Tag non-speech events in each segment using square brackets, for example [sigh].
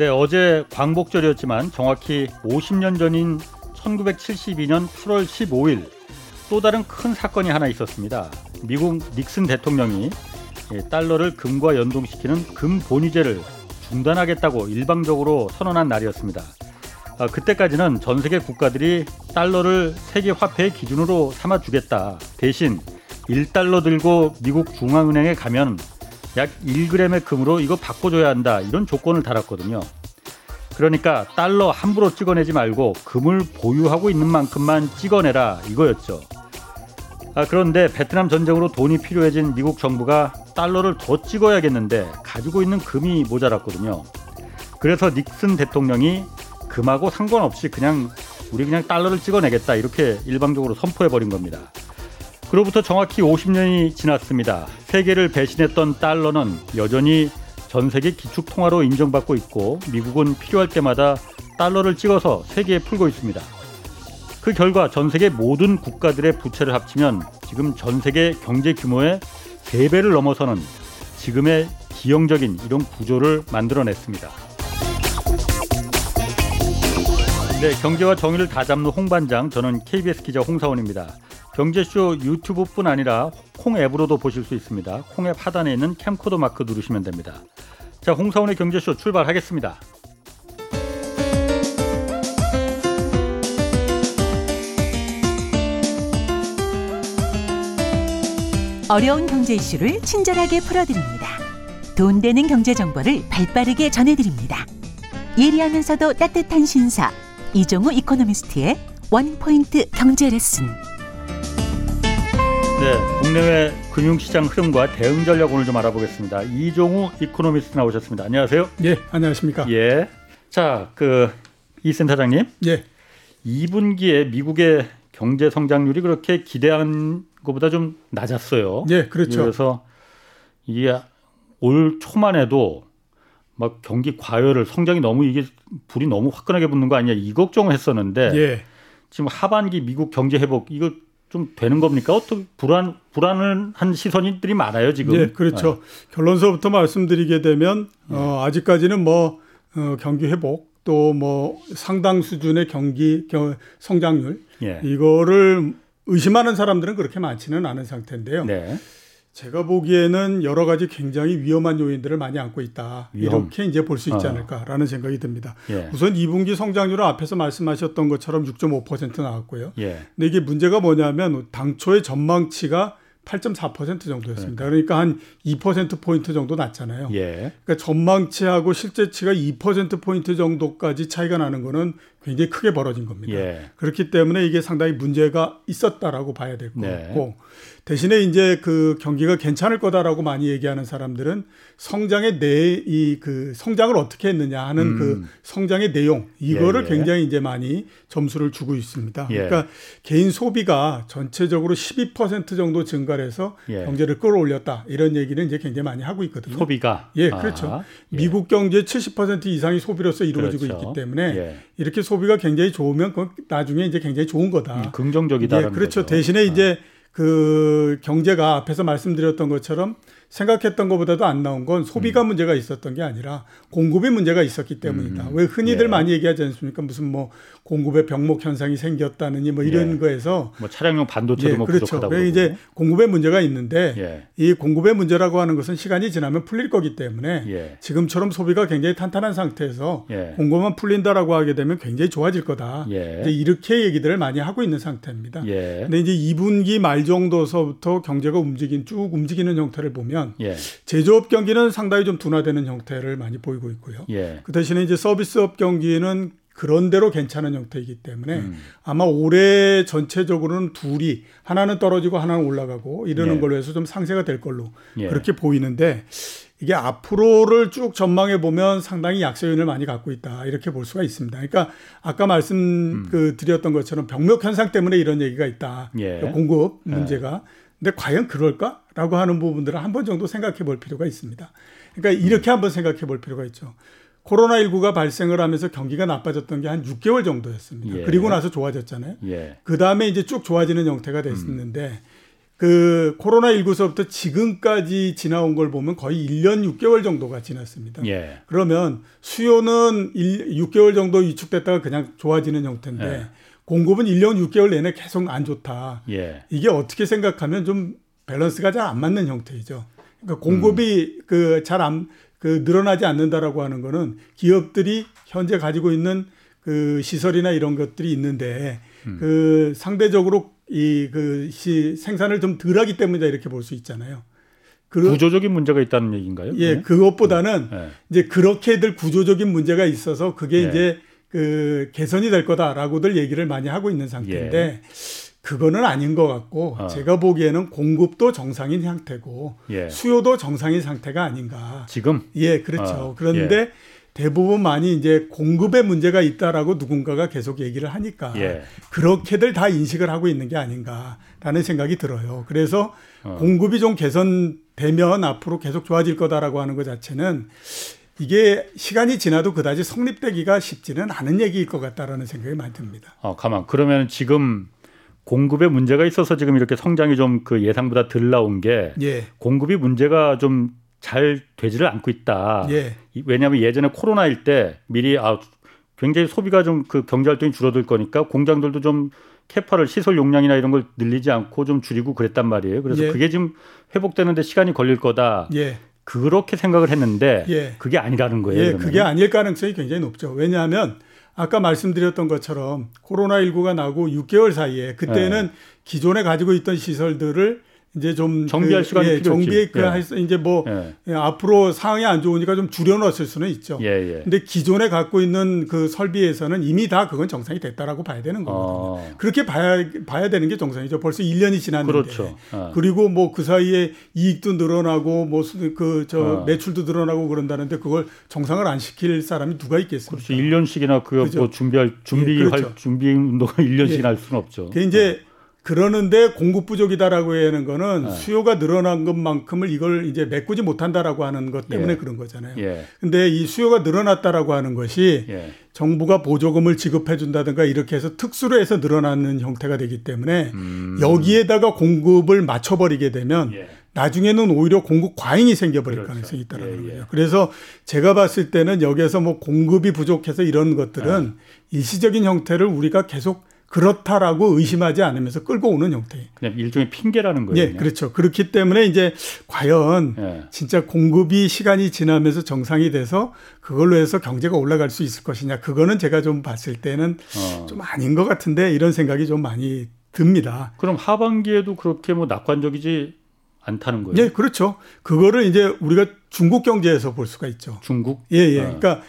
네, 어제 광복절이었지만 정확히 50년 전인 1972년 8월 15일 또 다른 큰 사건이 하나 있었습니다. 미국 닉슨 대통령이 예, 달러를 금과 연동시키는 금 본위제를 중단하겠다고 일방적으로 선언한 날이었습니다. 아, 그때까지는 전 세계 국가들이 달러를 세계 화폐의 기준으로 삼아주겠다. 대신 1달러 들고 미국 중앙은행에 가면 약 1g의 금으로 이거 바꿔줘야 한다. 이런 조건을 달았거든요. 그러니까 달러 함부로 찍어내지 말고 금을 보유하고 있는 만큼만 찍어내라 이거였죠. 아, 그런데 베트남 전쟁으로 돈이 필요해진 미국 정부가 달러를 더 찍어야겠는데 가지고 있는 금이 모자랐거든요. 그래서 닉슨 대통령이 금하고 상관없이 그냥 우리 그냥 달러를 찍어내겠다 이렇게 일방적으로 선포해 버린 겁니다. 그로부터 정확히 50년이 지났습니다. 세계를 배신했던 달러는 여전히 전 세계 기축 통화로 인정받고 있고 미국은 필요할 때마다 달러를 찍어서 세계에 풀고 있습니다. 그 결과 전 세계 모든 국가들의 부채를 합치면 지금 전 세계 경제 규모의 3배를 넘어서는 지금의 기형적인 이런 구조를 만들어냈습니다. 네, 경제와 정의를 다 잡는 홍반장, 저는 KBS 기자 홍사원입니다. 경제쇼 유튜브뿐 아니라 콩 앱으로도 보실 수 있습니다. 콩 앱 하단에 있는 캠코더 마크 누르시면 됩니다. 자, 홍사원의 경제쇼 출발하겠습니다. 어려운 경제 이슈를 친절하게 풀어드립니다. 돈 되는 경제 정보를 발빠르게 전해드립니다. 예리하면서도 따뜻한 신사 이종우 이코노미스트의 원포인트 경제 레슨. 네, 국내외 금융시장 흐름과 대응 전략 오늘 좀 알아보겠습니다. 이종우 이코노미스트 나오셨습니다. 안녕하세요. 예, 안녕하십니까. 예. 자, 그 이 센터장님. 예. 2분기에 미국의 경제 성장률이 그렇게 기대한 것보다 좀 낮았어요. 예, 그렇죠. 그래서 이게 올 초만 해도 막 경기 과열을 성장이 너무 이게 불이 너무 화끈하게 붙는 거 아니냐 이 걱정을 했었는데 예. 지금 하반기 미국 경제 회복 이거 좀 되는 겁니까? 어떻게 불안 불안한 시선들이 많아요 지금. 예, 그렇죠. 네. 결론서부터 말씀드리게 되면 예. 어, 아직까지는 뭐 어, 경기 회복 또 뭐 상당 수준의 경기 경, 성장률 예. 이거를 의심하는 사람들은 그렇게 많지는 않은 상태인데요. 네. 제가 보기에는 여러 가지 굉장히 위험한 요인들을 많이 안고 있다. 위험. 이렇게 이제 볼 수 있지 어. 않을까라는 어. 생각이 듭니다. 예. 우선 2분기 성장률은 앞에서 말씀하셨던 것처럼 6.5% 나왔고요. 예. 근데 이게 문제가 뭐냐면 당초의 전망치가 8.4% 정도였습니다. 그러니까, 한 2%포인트 정도 낮잖아요. 예. 그러니까 전망치하고 실제치가 2%포인트 정도까지 차이가 나는 거는 굉장히 크게 벌어진 겁니다. 예. 그렇기 때문에 이게 상당히 문제가 있었다라고 봐야 될것 네. 같고 대신에 이제 그 경기가 괜찮을 거다라고 많이 얘기하는 사람들은 성장의 내 이 그 성장을 어떻게 했느냐 하는 그 음. 그 성장의 내용 이거를 예, 예. 굉장히 이제 많이 점수를 주고 있습니다. 예. 그러니까 개인 소비가 전체적으로 12% 정도 증가를 해서 예. 경제를 끌어올렸다 이런 얘기는 이제 굉장히 많이 하고 있거든요. 소비가 예 그렇죠. 아, 예. 미국 경제 70% 이상이 소비로서 이루어지고 그렇죠. 있기 때문에 예. 이렇게 소비가 굉장히 좋으면 그 나중에 이제 굉장히 좋은 거다. 음, 긍정적이다. 예, 그렇죠. 거죠. 대신에 이제 아. 그 경제가 앞에서 말씀드렸던 것처럼 생각했던 것보다도 안 나온 건 소비가 음. 문제가 있었던 게 아니라 공급의 문제가 있었기 때문이다. 음. 왜 흔히들 예. 많이 얘기하지 않습니까? 무슨 뭐 공급의 병목 현상이 생겼다느니 뭐 이런 예. 거에서 뭐 차량용 반도체도 예, 뭐 그렇죠. 부족하다고 왜 이제 공급의 문제가 있는데 예. 이 공급의 문제라고 하는 것은 시간이 지나면 풀릴 거기 때문에 예. 지금처럼 소비가 굉장히 탄탄한 상태에서 예. 공급만 풀린다라고 하게 되면 굉장히 좋아질 거다. 이제 이렇게 얘기들을 많이 하고 있는 상태입니다. 근데 이제 2분기 말 정도서부터 경제가 움직인 쭉 움직이는 형태를 보면 예. 제조업 경기는 상당히 좀 둔화되는 형태를 많이 보이고 있고요. 예. 그 대신에 이제 서비스업 경기는 그런 대로 괜찮은 형태이기 때문에 음. 아마 올해 전체적으로는 둘이 하나는 떨어지고 하나는 올라가고 이러는 예. 걸로 해서 좀 상세가 될 걸로 예. 그렇게 보이는데 이게 앞으로를 쭉 전망해 보면 상당히 약세 요인을 많이 갖고 있다 이렇게 볼 수가 있습니다. 그러니까 아까 말씀 음. 그 드렸던 것처럼 병력 현상 때문에 이런 얘기가 있다. 예. 공급 예. 문제가 근데 과연 그럴까라고 하는 부분들을 한 번 정도 생각해 볼 필요가 있습니다. 그러니까 이렇게 음. 한번 생각해 볼 필요가 있죠. 코로나19가 발생을 하면서 경기가 나빠졌던 게 한 6개월 정도였습니다. 예. 그리고 나서 좋아졌잖아요. 예. 그 다음에 이제 쭉 좋아지는 형태가 됐었는데 음. 그 코로나19서부터 지금까지 지나온 걸 보면 거의 1년 6개월 정도가 지났습니다. 예. 그러면 수요는 1, 6개월 정도 위축됐다가 그냥 좋아지는 형태인데 예. 공급은 1년 6개월 내내 계속 안 좋다. 예. 이게 어떻게 생각하면 좀 밸런스가 잘 안 맞는 형태이죠. 그러니까 공급이 음. 그잘 안 그 늘어나지 않는다라고 하는 거는 기업들이 현재 가지고 있는 그 시설이나 이런 것들이 있는데 음. 그 상대적으로 이그 생산을 좀 덜하기 때문이다 이렇게 볼 수 있잖아요. 그, 구조적인 문제가 있다는 얘기인가요? 예, 네? 그것보다는 네. 이제 그렇게들 구조적인 문제가 있어서 그게 네. 이제 그 개선이 될 거다라고들 얘기를 많이 하고 있는 상태인데 예. 그거는 아닌 것 같고 어. 제가 보기에는 공급도 정상인 상태고 예. 수요도 정상인 상태가 아닌가. 지금? 예, 그렇죠. 어. 그런데 예. 대부분 많이 이제 공급에 문제가 있다라고 누군가가 계속 얘기를 하니까 예. 그렇게들 다 인식을 하고 있는 게 아닌가라는 생각이 들어요. 그래서 어. 공급이 좀 개선되면 앞으로 계속 좋아질 거다라고 하는 것 자체는 이게 시간이 지나도 그다지 성립되기가 쉽지는 않은 얘기일 것 같다라는 생각이 많이 듭니다. 어, 가만. 그러면 지금 공급에 문제가 있어서 지금 이렇게 성장이 좀 그 예상보다 덜 나온 게 예. 공급이 문제가 좀 잘 되지를 않고 있다. 예. 왜냐하면 예전에 코로나일 때 미리 아 굉장히 소비가 좀 그 경제 활동이 줄어들 거니까 공장들도 좀 캐파를 시설 용량이나 이런 걸 늘리지 않고 좀 줄이고 그랬단 말이에요. 그래서 예. 그게 지금 회복되는데 시간이 걸릴 거다. 예. 그렇게 생각을 했는데 예. 그게 아니라는 거예요. 예. 그게 아닐 가능성이 굉장히 높죠. 왜냐하면 아까 말씀드렸던 것처럼 코로나19가 나고 6개월 사이에 그때는 네. 기존에 가지고 있던 시설들을 이제 좀 정비할 그, 시간이 예, 정비 그 예. 이제 뭐 예. 예. 앞으로 상황이 안 좋으니까 좀 줄여놨을 수는 있죠. 예, 예. 근데 기존에 갖고 있는 그 설비에서는 이미 다 그건 정상이 됐다라고 봐야 되는 거거든요. 어. 그렇게 봐야 봐야 되는 게 정상이죠. 벌써 1년이 지났는데. 그렇죠. 어. 그리고 뭐 그 사이에 이익도 늘어나고 뭐 그저 어. 매출도 늘어나고 그런다는데 그걸 정상을 안 시킬 사람이 누가 있겠습니까? 그렇죠. 1년씩이나 그거 뭐 준비할 준비할 예, 그렇죠. 준비 운동을 1년씩이나 할 수는 없죠. 그 이제 어. 그러는데 공급 부족이다라고 하는 거는 네. 수요가 늘어난 것만큼을 이걸 이제 메꾸지 못한다라고 하는 것 때문에 예. 그런 거잖아요. 예. 근데 이 수요가 늘어났다라고 하는 것이 예. 정부가 보조금을 지급해 준다든가 이렇게 해서 특수로 해서 늘어나는 형태가 되기 때문에 음. 여기에다가 공급을 맞춰 버리게 되면 예. 나중에는 오히려 공급 과잉이 생겨버릴 그렇죠. 가능성이 있다는 예, 거예요. 예. 그래서 제가 봤을 때는 여기에서 뭐 공급이 부족해서 이런 것들은 일시적인 형태를 우리가 계속 그렇다라고 의심하지 않으면서 끌고 오는 형태. 그냥 일종의 핑계라는 거예요. 예, 그냥. 그렇죠. 그렇기 때문에 이제 과연 예. 진짜 공급이 시간이 지나면서 정상이 돼서 그걸로 해서 경제가 올라갈 수 있을 것이냐. 그거는 제가 좀 봤을 때는 어. 좀 아닌 것 같은데 이런 생각이 좀 많이 듭니다. 그럼 하반기에도 그렇게 뭐 낙관적이지 않다는 거예요? 예, 그렇죠. 그거를 이제 우리가 중국 경제에서 볼 수가 있죠. 중국? 예, 예. 어. 그러니까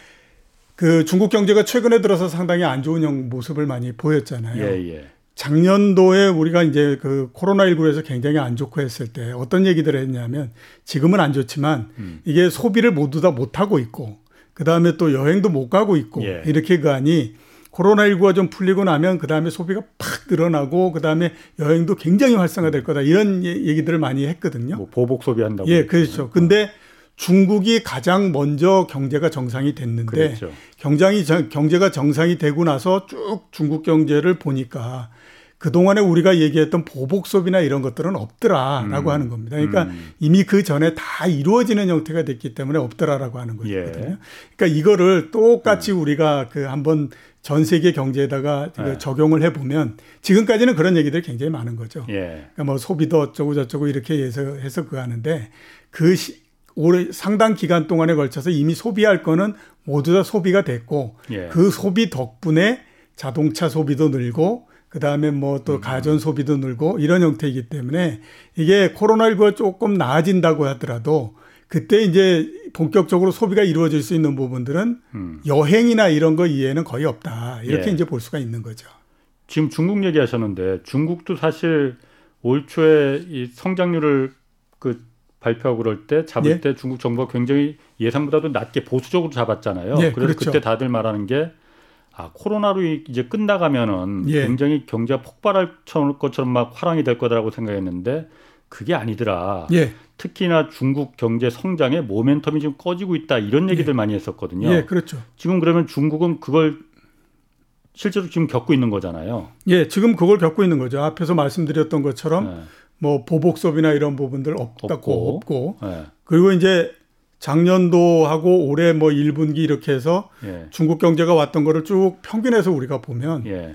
그 중국 경제가 최근에 들어서 상당히 안 좋은 모습을 많이 보였잖아요. 예, 예. 작년도에 우리가 이제 그 코로나19에서 굉장히 안 좋고 했을 때 어떤 얘기들을 했냐면 지금은 안 좋지만 음. 이게 소비를 모두 다 못하고 있고 그 다음에 또 여행도 못 가고 있고 예. 이렇게 가니 코로나19가 좀 풀리고 나면 그 다음에 소비가 팍 늘어나고 그 다음에 여행도 굉장히 활성화될 거다 이런 얘기들을 많이 했거든요. 뭐 보복 소비한다고. 예, 그렇죠. 근데 중국이 가장 먼저 경제가 정상이 됐는데 그랬죠. 경장이 경제가 정상이 되고 나서 쭉 중국 경제를 보니까 그동안에 우리가 얘기했던 보복 소비나 이런 것들은 없더라라고 음. 하는 겁니다. 그러니까 음. 이미 그 전에 다 이루어지는 형태가 됐기 때문에 없더라라고 하는 거거든요. 예. 그러니까 이거를 똑같이 음. 우리가 그 한번 전 세계 경제에다가 예. 적용을 해 보면 지금까지는 그런 얘기들이 굉장히 많은 거죠. 예. 그러니까 뭐 소비도 어쩌고 저쩌고 이렇게 해서 해서 그 하는데 그 시, 오래 상당 기간 동안에 걸쳐서 이미 소비할 거는 모두 다 소비가 됐고 예. 그 소비 덕분에 자동차 소비도 늘고 그 다음에 뭐또 음. 가전 소비도 늘고 이런 형태이기 때문에 이게 코로나19가 조금 나아진다고 하더라도 그때 이제 본격적으로 소비가 이루어질 수 있는 부분들은 음. 여행이나 이런 거 이해는 거의 없다 이렇게 예. 이제 볼 수가 있는 거죠. 지금 중국 얘기하셨는데 중국도 사실 올 초에 이 성장률을 그 발표하고 그럴 때 잡을 예. 때 중국 정부가 굉장히 예상보다도 낮게 보수적으로 잡았잖아요. 예, 그래서 그렇죠. 그때 다들 말하는 게 아, 코로나로 이제 끝나가면은 예. 굉장히 경제가 폭발할 것처럼 막 화랑이 될 거다라고 생각했는데 그게 아니더라. 예. 특히나 중국 경제 성장의 모멘텀이 지금 꺼지고 있다 이런 얘기들 예. 많이 했었거든요. 예, 그렇죠. 지금 그러면 중국은 그걸 실제로 지금 겪고 있는 거잖아요. 예, 지금 그걸 겪고 있는 거죠. 앞에서 말씀드렸던 것처럼 네. 뭐 보복 소비나 이런 부분들 없고 없고, 없고. 네. 그리고 이제 작년도 하고 올해 뭐 1분기 이렇게 해서 예. 중국 경제가 왔던 거를 쭉 평균해서 우리가 보면 예.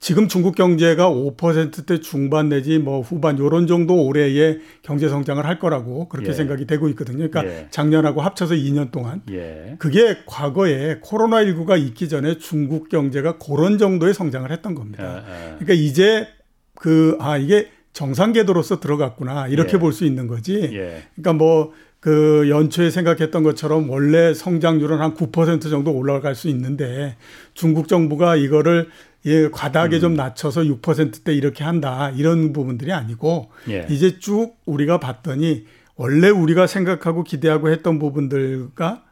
지금 중국 경제가 5%대 중반 내지 뭐 후반 요런 정도 올해의 경제 성장을 할 거라고 그렇게 예. 생각이 되고 있거든요. 그러니까 예. 작년하고 합쳐서 2년 동안 예. 그게 과거에 코로나 19가 있기 전에 중국 경제가 그런 정도의 성장을 했던 겁니다. 그러니까 이제 그 아 이게 정상 궤도로서 들어갔구나 이렇게 예. 볼수 있는 거지. 그러니까 뭐 그 연초에 생각했던 것처럼 원래 성장률은 한 9% 정도 올라갈 수 있는데 중국 정부가 이거를 예, 과다하게 음. 좀 낮춰서 6%대 이렇게 한다. 이런 부분들이 아니고 예. 이제 쭉 우리가 봤더니 원래 우리가 생각하고 기대하고 했던 부분들과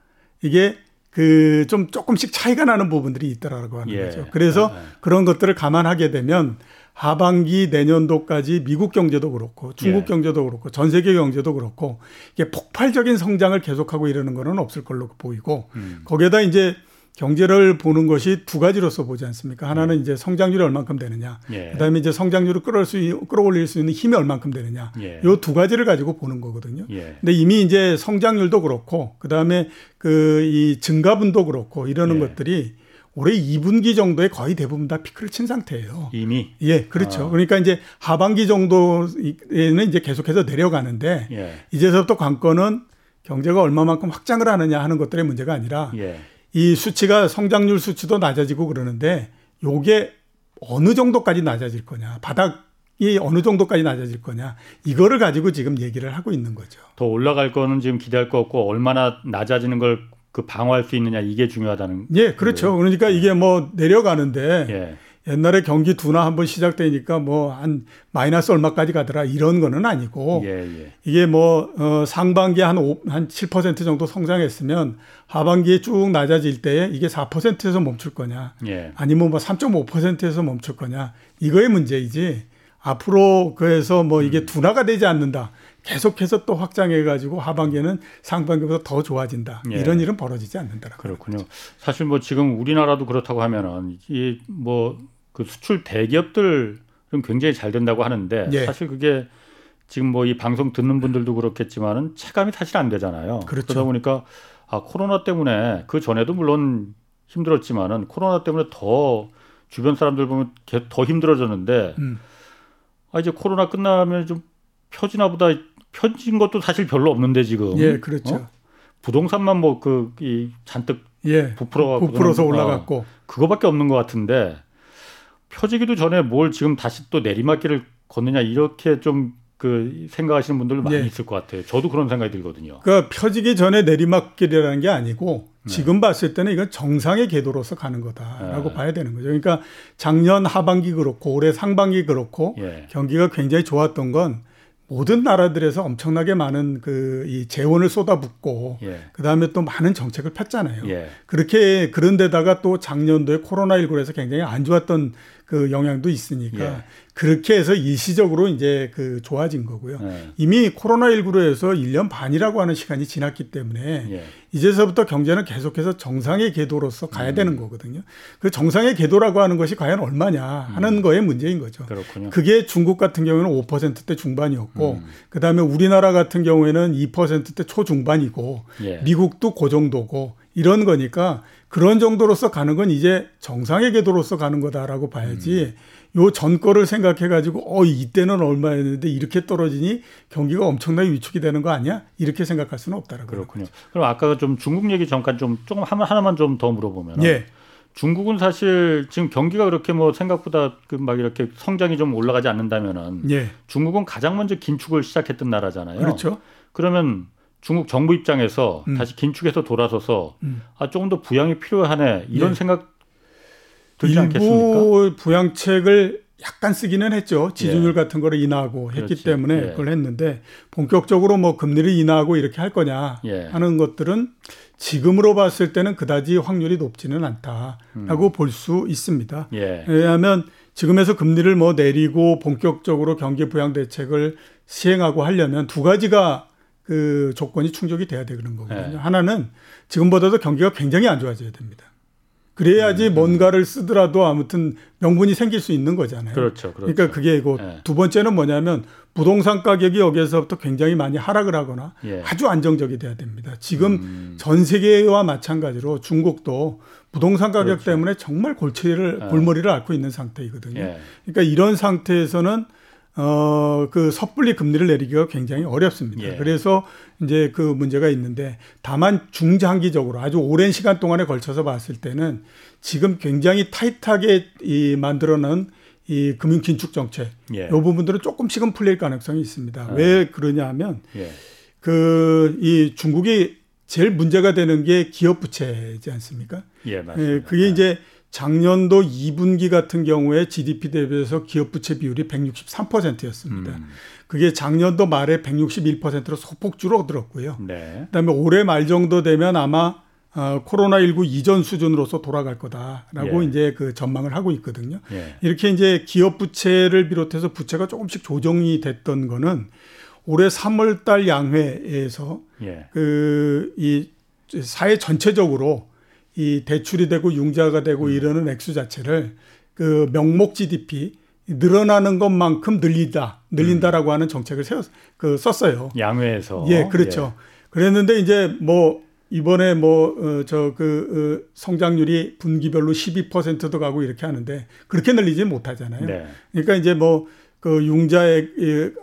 이게 그 좀 조금씩 차이가 나는 부분들이 있더라고 하는 예. 거죠. 그래서 아, 아. 그런 것들을 감안하게 되면 하반기 내년도까지 미국 경제도 그렇고 중국 예. 경제도 그렇고 전 세계 경제도 그렇고 이게 폭발적인 성장을 계속하고 이러는 거는 없을 걸로 보이고 음. 거기에다 이제 경제를 보는 것이 두 가지로서 보지 않습니까? 하나는 예. 이제 성장률이 얼만큼 되느냐, 예. 그다음에 이제 성장률을 끌어올 수 끌어올릴 수 있는 힘이 얼만큼 되느냐, 예. 요두 가지를 가지고 보는 거거든요. 예. 근데 이미 이제 성장률도 그렇고 그다음에 그 이 증가분도 그렇고 이러는 예. 것들이 올해 2분기 정도에 거의 대부분 다 피크를 친 상태예요. 이미? 예, 그렇죠. 아. 그러니까 이제 하반기 정도에는 이제 계속해서 내려가는데 예. 이제서부터 관건은 경제가 얼마만큼 확장을 하느냐 하는 것들의 문제가 아니라 예. 이 수치가 성장률 수치도 낮아지고 그러는데 요게 어느 정도까지 낮아질 거냐. 바닥이 어느 정도까지 낮아질 거냐. 이거를 가지고 지금 얘기를 하고 있는 거죠. 더 올라갈 거는 지금 기대할 거 없고 얼마나 낮아지는 걸 그 방어할 수 있느냐 이게 중요하다는. 예, 그렇죠. 거예요. 그러니까 이게 뭐 내려가는데 예. 옛날에 경기 둔화 한번 시작되니까 뭐 한 마이너스 얼마까지 가더라 이런 거는 아니고 예, 예. 이게 뭐 어, 상반기에 한, 5, 한7% 정도 성장했으면 하반기에 쭉 낮아질 때 이게 4%에서 멈출 거냐 예. 아니면 뭐 3.5%에서 멈출 거냐 이거의 문제이지 앞으로 그래서 뭐 이게 음. 둔화가 되지 않는다. 계속해서 또 확장해가지고 하반기에는 상반기보다 더 좋아진다. 예. 이런 일은 벌어지지 않는다라고. 그렇군요. 사실 뭐 지금 우리나라도 그렇다고 하면은 이 뭐 그 수출 대기업들은 굉장히 잘 된다고 하는데 예. 사실 그게 지금 뭐 이 방송 듣는 분들도 그렇겠지만은 체감이 사실 안 되잖아요. 그렇죠. 그러다 보니까 아 코로나 때문에 그 전에도 물론 힘들었지만은 코로나 때문에 더 주변 사람들 보면 더 힘들어졌는데 음. 아 이제 코로나 끝나면 좀 펴지나 보다 펴진 것도 사실 별로 없는데 지금. 예, 그렇죠. 어? 부동산만 뭐 그 이 잔뜩 예, 부풀어 부풀어서 올라갔고 어, 그거밖에 없는 것 같은데 펴지기도 전에 뭘 지금 다시 또 내리막길을 걷느냐 이렇게 좀 그 생각하시는 분들 많이 예. 있을 것 같아요. 저도 그런 생각이 들거든요. 그러니까 펴지기 전에 내리막길이라는 게 아니고 네. 지금 봤을 때는 이건 정상의 궤도로서 가는 거다라고 네. 봐야 되는 거죠. 그러니까 작년 하반기 그렇고 올해 상반기 그렇고 예. 경기가 굉장히 좋았던 건 모든 나라들에서 엄청나게 많은 그 이 재원을 쏟아붓고 예. 그다음에 또 많은 정책을 폈잖아요. 예. 그렇게 그런 데다가 또 작년도에 코로나 19에서 굉장히 안 좋았던 그 영향도 있으니까 예. 그렇게 해서 일시적으로 이제 그 좋아진 거고요. 예. 이미 코로나19로 해서 1년 반이라고 하는 시간이 지났기 때문에 예. 이제서부터 경제는 계속해서 정상의 궤도로서 가야 음. 되는 거거든요. 그 정상의 궤도라고 하는 것이 과연 얼마냐 하는 음. 거에 문제인 거죠. 그렇군요. 그게 중국 같은 경우에는 5%대 중반이었고 음. 그다음에 우리나라 같은 경우에는 2%대 초중반이고 예. 미국도 그 정도고 이런 거니까 그런 정도로서 가는 건 이제 정상의 궤도로서 가는 거다라고 봐야지 음. 요 전 거를 생각해 가지고 어 이때는 얼마였는데 이렇게 떨어지니 경기가 엄청나게 위축이 되는 거 아니야? 이렇게 생각할 수는 없다라고. 그렇군요. 거죠. 그럼 아까 좀 중국 얘기 잠깐 좀 조금 하나만 좀 더 물어보면 예. 중국은 사실 지금 경기가 그렇게 뭐 생각보다 그 막 이렇게 성장이 좀 올라가지 않는다면은 예. 중국은 가장 먼저 긴축을 시작했던 나라잖아요. 그렇죠. 그러면 중국 정부 입장에서 음. 다시 긴축해서 돌아서서 음. 아 조금 더 부양이 필요하네 이런 예. 생각 들지 않겠습니까? 부양책을 약간 쓰기는 했죠. 지준율 예. 같은 거를 인하하고 했기 그렇지. 때문에 예. 그걸 했는데 본격적으로 뭐 금리를 인하하고 이렇게 할 거냐 예. 하는 것들은 지금으로 봤을 때는 그다지 확률이 높지는 않다라고 음. 볼수 있습니다. 예. 왜냐하면 지금에서 금리를 뭐 내리고 본격적으로 경기 부양 대책을 시행하고 하려면 두 가지가 그 조건이 충족이 돼야 되는 거거든요. 네. 하나는 지금보다도 경기가 굉장히 안 좋아져야 됩니다. 그래야지 음, 음. 뭔가를 쓰더라도 아무튼 명분이 생길 수 있는 거잖아요. 그렇죠. 그렇죠. 그러니까 그게 고 예. 두 번째는 뭐냐면 부동산 가격이 여기에서부터 굉장히 많이 하락을 하거나 예. 아주 안정적이 돼야 됩니다. 지금 음. 전 세계와 마찬가지로 중국도 부동산 가격 그렇죠. 때문에 정말 골치를 예. 골머리를 앓고 있는 상태이거든요. 예. 그러니까 이런 상태에서는 어, 그 섣불리 금리를 내리기가 굉장히 어렵습니다. 예. 그래서 이제 그 문제가 있는데 다만 중장기적으로 아주 오랜 시간 동안에 걸쳐서 봤을 때는 지금 굉장히 타이트하게 이 만들어 놓은 이 금융 긴축 정책 예. 이 부분들은 조금씩은 풀릴 가능성이 있습니다. 아. 왜 그러냐 하면 예. 그이 중국이 제일 문제가 되는 게 기업 부채지 않습니까? 예, 맞습니다. 예, 그게 이제 작년도 2분기 같은 경우에 GDP 대비해서 기업 부채 비율이 163%였습니다. 음. 그게 작년도 말에 161%로 소폭 줄어들었고요. 네. 그다음에 올해 말 정도 되면 아마 어, 코로나19 이전 수준으로서 돌아갈 거다라고 예. 이제 그 전망을 하고 있거든요. 예. 이렇게 이제 기업 부채를 비롯해서 부채가 조금씩 조정이 됐던 거는 올해 3월 달 양회에서 예. 그이 사회 전체적으로 이 대출이 되고 융자가 되고 음. 이러는 액수 자체를 그 명목 GDP 늘어나는 것만큼 늘리다 늘린다라고 음. 하는 정책을 세웠 그 썼어요. 양회에서 예 그렇죠. 예. 그랬는데 이제 뭐 이번에 뭐 저그 어, 성장률이 분기별로 12%도 가고 이렇게 하는데 그렇게 늘리지 못하잖아요. 네. 그러니까 이제 뭐 그 융자액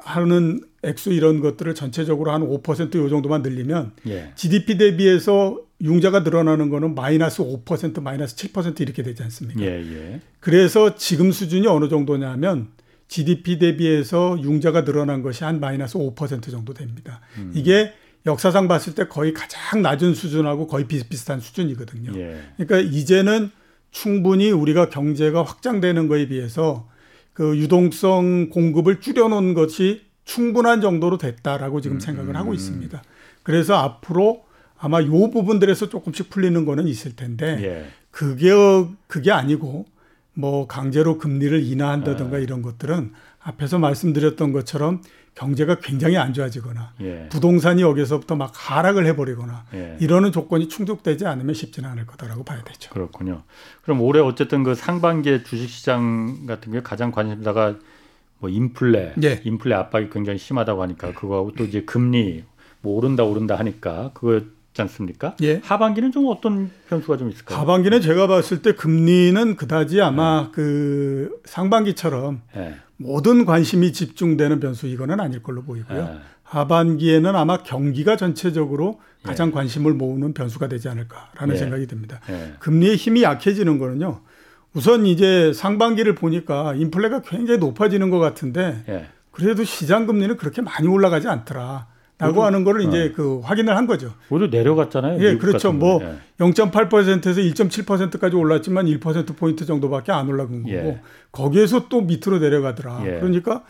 하는 액수 이런 것들을 전체적으로 한 5%요 정도만 늘리면 예. GDP 대비해서 융자가 늘어나는 거는 마이너스 5% 마이너스 7% 이렇게 되지 않습니까? 예, 예. 그래서 지금 수준이 어느 정도냐면 GDP 대비해서 융자가 늘어난 것이 한 마이너스 5% 정도 됩니다. 음. 이게 역사상 봤을 때 거의 가장 낮은 수준하고 거의 비슷비슷한 수준이거든요. 예. 그러니까 이제는 충분히 우리가 경제가 확장되는 거에 비해서 그 유동성 공급을 줄여놓은 것이 충분한 정도로 됐다라고 지금 음. 생각을 하고 있습니다. 그래서 앞으로 아마 요 부분들에서 조금씩 풀리는 거는 있을 텐데 예. 그게 그게 아니고 뭐 강제로 금리를 인하한다든가 아. 이런 것들은 앞에서 말씀드렸던 것처럼 경제가 굉장히 안 좋아지거나 예. 부동산이 여기서부터 막 하락을 해버리거나 예. 이러는 조건이 충족되지 않으면 쉽지는 않을 거다라고 봐야 되죠. 그렇군요. 그럼 올해 어쨌든 그 상반기에 주식시장 같은 게 가장 관심사가 뭐 인플레, 예. 인플레 압박이 굉장히 심하다고 하니까 그거하고 또 이제 금리 뭐 오른다 오른다 하니까 그거 있지 않습니까? 예. 하반기는 좀 어떤 변수가 좀 있을까요? 하반기는 제가 봤을 때 금리는 그다지 아마 네. 그 상반기처럼 네. 모든 관심이 집중되는 변수 이거는 아닐 걸로 보이고요. 네. 하반기에는 아마 경기가 전체적으로 가장 예. 관심을 모으는 변수가 되지 않을까라는 예. 생각이 듭니다. 예. 금리의 힘이 약해지는 거는요. 우선 이제 상반기를 보니까 인플레가 굉장히 높아지는 것 같은데 그래도 시장 금리는 그렇게 많이 올라가지 않더라. 라고 하는 거를 어. 이제 그 확인을 한 거죠. 오히려 내려갔잖아요. 예, 그렇죠. 뭐 예. 0.8%에서 1.7%까지 올랐지만 1% 포인트 정도밖에 안 올라간 거고 예. 거기에서 또 밑으로 내려가더라. 예. 그러니까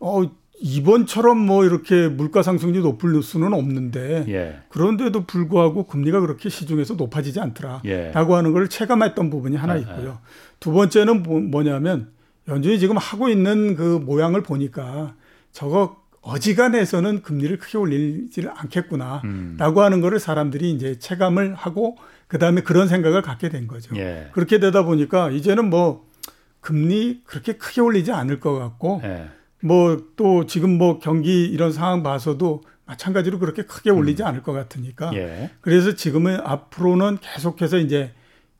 어 이번처럼 뭐 이렇게 물가 상승률이 높을 수는 없는데 예. 그런데도 불구하고 금리가 그렇게 시중에서 높아지지 않더라라고 예. 하는 걸 체감했던 부분이 하나 아, 있고요. 아. 두 번째는 뭐, 뭐냐면 연준이 지금 하고 있는 그 모양을 보니까 저거 어지간해서는 금리를 크게 올리지를 않겠구나라고 음. 하는 거를 사람들이 이제 체감을 하고 그다음에 그런 생각을 갖게 된 거죠. 예. 그렇게 되다 보니까 이제는 뭐 금리 그렇게 크게 올리지 않을 것 같고 예. 뭐또 지금 뭐 경기 이런 상황 봐서도 마찬가지로 그렇게 크게 올리지 음. 않을 것 같으니까 예. 그래서 지금은 앞으로는 계속해서 이제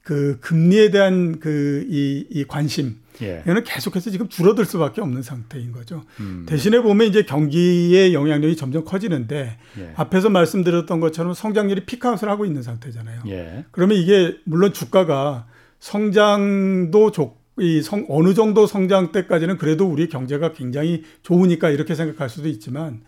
그 금리에 대한 그이 이 관심 예. 이거는 계속해서 지금 줄어들 수밖에 없는 상태인 거죠. 음. 대신에 보면 이제 경기의 영향력이 점점 커지는데 예. 앞에서 말씀드렸던 것처럼 성장률이 피크아웃을 하고 있는 상태잖아요. 예. 그러면 이게 물론 주가가 성장도 좋이 성, 어느 정도 성장 때까지는 그래도 우리 경제가 굉장히 좋으니까 이렇게 생각할 수도 있지만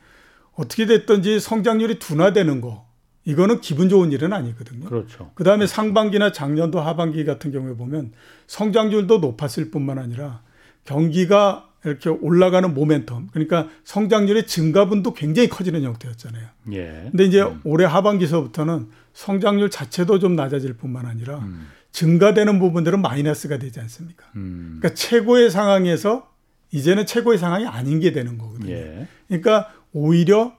어떻게 됐든지 성장률이 둔화되는 거 이거는 기분 좋은 일은 아니거든요. 그렇죠. 그 다음에 상반기나 작년도 하반기 같은 경우에 보면 성장률도 높았을 뿐만 아니라 경기가 이렇게 올라가는 모멘텀, 그러니까 성장률의 증가분도 굉장히 커지는 형태였잖아요. 예. 근데 이제 음. 올해 하반기서부터는 성장률 자체도 좀 낮아질 뿐만 아니라 음. 증가되는 부분들은 마이너스가 되지 않습니까? 음. 그러니까 최고의 상황에서 이제는 최고의 상황이 아닌 게 되는 거거든요. 예. 그러니까 오히려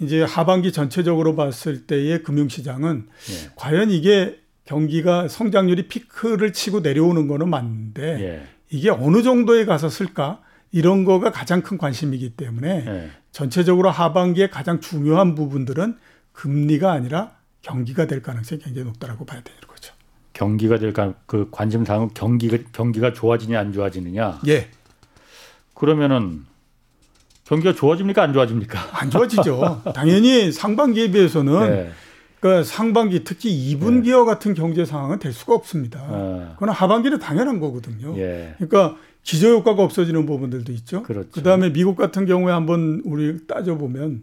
이제 하반기 전체적으로 봤을 때의 금융시장은 예. 과연 이게 경기가 성장률이 피크를 치고 내려오는 거는 맞는데 예. 이게 어느 정도에 가서 쓸까? 이런 거가 가장 큰 관심이기 때문에 예. 전체적으로 하반기에 가장 중요한 부분들은 금리가 아니라 경기가 될 가능성이 굉장히 높다라고 봐야 되는 거죠. 경기가 될까 그 관심 사항은 경기가 경기가 좋아지냐 안 좋아지느냐. 예. 그러면은 경기가 좋아집니까 안 좋아집니까? 안 좋아지죠. 당연히 상반기에 비해서는 네. 그 상반기 특히 2분기와 네. 같은 경제 상황은 될 수가 없습니다. 아. 그건 하반기는 당연한 거거든요. 예. 그러니까 기저 효과가 없어지는 부분들도 있죠. 그렇죠. 그다음에 미국 같은 경우에 한번 우리 따져 보면